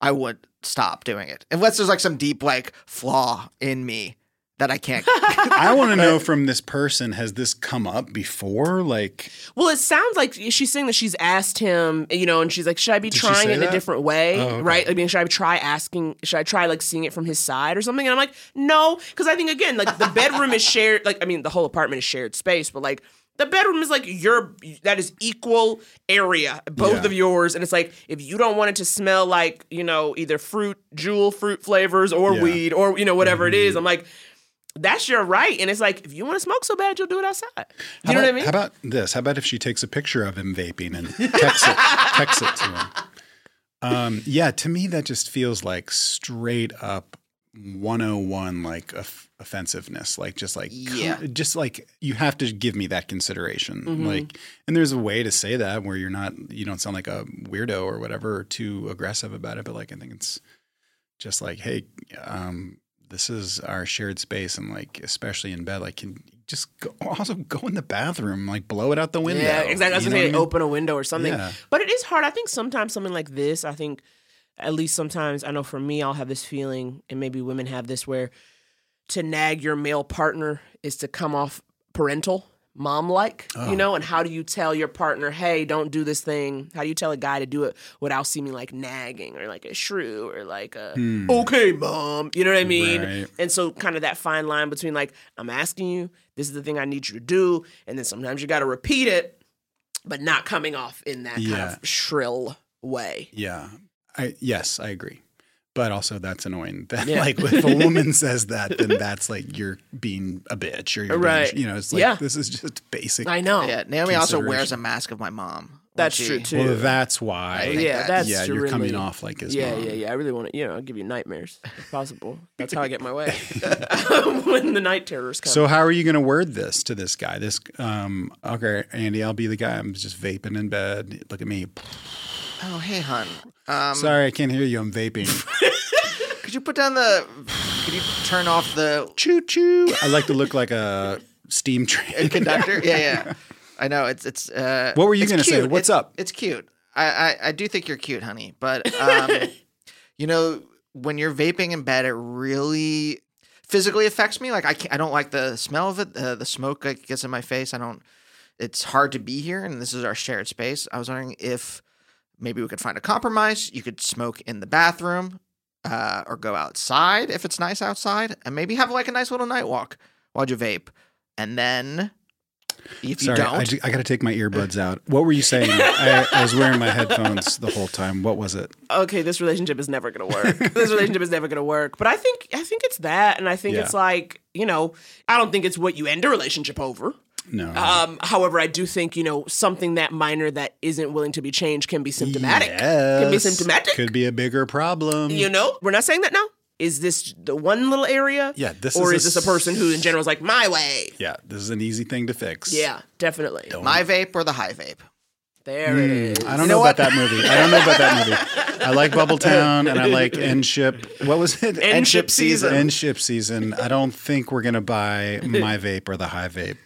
I would stop doing it. Unless there's like some deep like flaw in me that I can't I want to know from this person has this come up before? Like, Well, it sounds like she's saying that she's asked him, you know, and she's like, should I be trying say it in a different way? Oh, okay. Right? I mean, should I try asking, should I try like seeing it from his side or something? And I'm like, no, because I think again, like the bedroom is shared, like, I mean, the whole apartment is shared space, but like The bedroom is like your that is equal area, both Yeah. of yours, and it's like if you don't want it to smell like you know either fruit, jewel fruit flavors, or Yeah. Mm-hmm. weed, or you know whatever it is. I'm like, that's your right, and it's like if you want to smoke so bad, you'll do it outside. You How know about, what I mean? How about this? How about if she takes a picture of him vaping and texts it, texts it to him? Um, yeah, to me that just feels like straight up 101 like off- offensiveness like just like Yeah. just like you have to give me that consideration Mhm. like and there's a way to say that where you're not you don't sound like a weirdo or whatever or too aggressive about it but like i think it's just like hey um this is our shared space and like especially in bed like can just go, also go in the bathroom like blow it out the window Yeah, exactly. I was You gonna know say what I mean? open a window or something. Yeah. But it is hard. I think sometimes something like this, I think at least sometimes I know for me I'll have this feeling and maybe women have this where to nag your male partner is to come off parental, mom like, Oh. you know, and how do you tell your partner, hey, don't do this thing? How do you tell a guy to do it without seeming like nagging or like a shrew or like a Hmm. okay, mom. You know what I mean? Right. And so kind of that fine line between like, I'm asking you, this is the thing I need you to do, and then sometimes you gotta repeat it, but not coming off in that kind of shrill way. Yeah. I yes, I agree. But also that's annoying. That Yeah. like if a woman says that, then that's like you're being a bitch or you're Right. being, you know, it's like Yeah. this is just basic. I know. Yeah, Naomi also wears a mask of my mom. That's she- true too. Well, that's why. yeah, that- that's yeah, you're coming off like his yeah, mom. yeah, yeah. I really want to, you know, I'll give you nightmares if possible. That's how I get my way when the night terrors come. So how are you going to word this to this guy? This um okay, Andy, I'll be the guy. I'm just vaping in bed. Look at me. Oh, hey, hun. Um, Sorry, I can't hear you. I'm vaping. Could you put down the? Could you turn off the choo choo? I like to look like a steam train conductor? yeah, yeah. I know it's it's. Uh, What were you gonna say? What's It's- up? It's cute. I, I I do think you're cute, honey. But um, you know, when you're vaping in bed, it really physically affects me. Like I can't, I don't like the smell of it. Uh, the smoke like gets in my face. I don't. It's hard to be here, and this is our shared space. I was wondering if maybe we could find a compromise. You could smoke in the bathroom, uh, or go outside if it's nice outside, and maybe have like a nice little night walk while you vape, and then. If you Sorry, don't, I, I got to take my earbuds out. What were you saying? I, I was wearing my headphones the whole time. What was it? okay, this relationship is never gonna work. this relationship is never gonna work. But I think I think it's that, and I think Yeah. it's like you know, I don't think it's what you end a relationship over. No. Um, however, I do think you know something that minor that isn't willing to be changed can be symptomatic. Can be symptomatic. Could be a bigger problem. You know, we're not saying that now. Is this the one little area? Yeah, this or is is, a this a person who, in general, is like my way? Yeah, this is an easy thing to fix. Yeah, definitely. my vape or the high vape. There it is. Hmm, I don't You know, know about what? that movie. I don't know about that movie. I like Bubble Town and I like End Ship. What was it? End Ship Season. End Ship Season. I don't think we're gonna buy my vape or the high vape.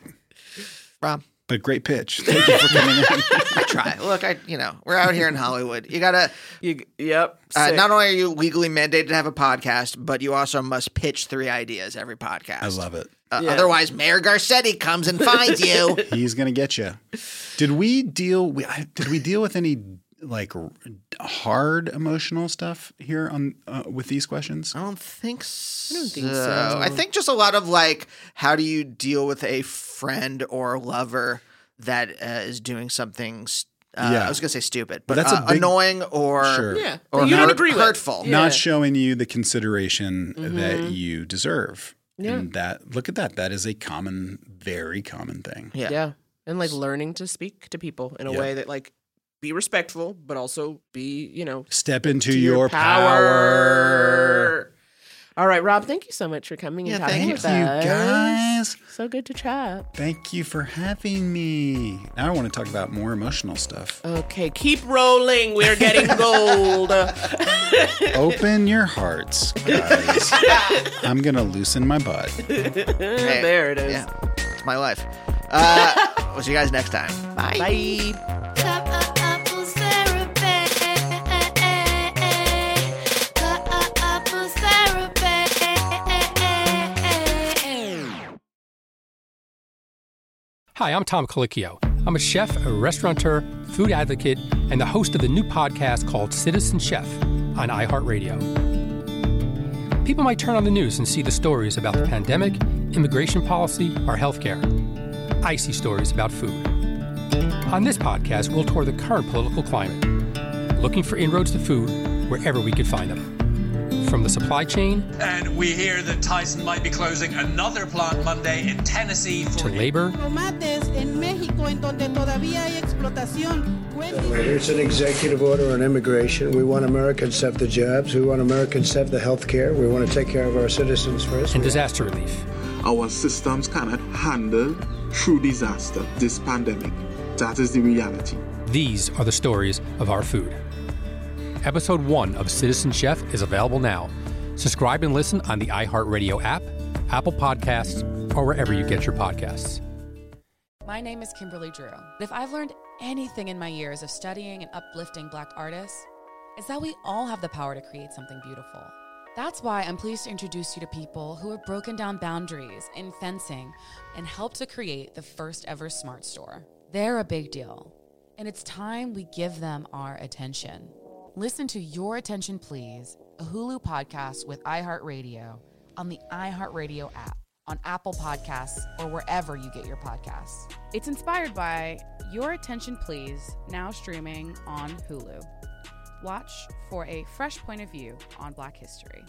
Rob, But great pitch. Thank you for coming in. I try. Look, I you know we're out here in Hollywood. You gotta. You, yep. Uh, not only are you legally mandated to have a podcast, but you also must pitch three ideas every podcast. I love it. Uh, Yeah. Otherwise, Mayor Garcetti comes and finds you. He's gonna get you. Did we deal? We, did we deal with any like hard emotional stuff here on uh, with these questions? I don't think so. I don't think so. I think just a lot of like, how do you deal with a friend or lover that uh, is doing something? st- Uh, Yeah. I was gonna say stupid, but That's uh, big- annoying or Sure. Yeah, or you don't hurt- agree with. hurtful. Yeah. Not showing you the consideration that you deserve. Yeah. And that look at that. That is a common, very common thing. Yeah. Yeah. And like learning to speak to people in a Yeah. way that like be respectful, but also be, you know, Step into to your, power. All right, Rob, thank you so much for coming and Yeah, talking thank you, us. guys. So good to chat. Thank you for having me. Now I want to talk about more emotional stuff. Okay, keep rolling. We're getting gold. Open your hearts, guys. I'm gonna loosen my butt. Hey, there it is. Yeah, it's my life. Uh, we'll see you guys next time. Bye. Bye. Hi, I'm Tom Colicchio. I'm a chef, a restaurateur, food advocate, and the host of the new podcast called Citizen Chef on iHeartRadio. People might turn on the news and see the stories about the pandemic, immigration policy, or healthcare. icy stories about food. On this podcast, we'll tour the current political climate, looking for inroads to food wherever we could find them. From the supply chain And we hear that Tyson might be closing another plant Monday in Tennessee to labor Tomates en México, en donde todavía hay explotación. It's an executive order on immigration. We want Americans to have the jobs. We want Americans to have the health care. We want to take care of our citizens first. and disaster relief. Our systems cannot handle true disaster, this pandemic. That is the reality. These are the stories of our food. Episode 1 of Citizen Chef is available now. Subscribe and listen on the iHeartRadio app, Apple Podcasts, or wherever you get your podcasts. My name is Kimberly Drew. If I've learned anything in my years of studying and uplifting Black artists, is that we all have the power to create something beautiful. That's why I'm pleased to introduce you to people who have broken down boundaries in fencing and helped to create the first ever smart store. They're a big deal, and it's time we give them our attention. Listen to Your Attention Please, a Hulu podcast with iHeartRadio on the iHeartRadio app, on Apple Podcasts, or wherever you get your podcasts. It's inspired by Your Attention Please, now streaming on Hulu. Watch for a fresh point of view on Black history.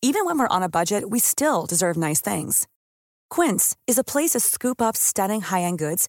Even when we're on a budget, we still deserve nice things. Quince is a place to scoop up stunning high end goods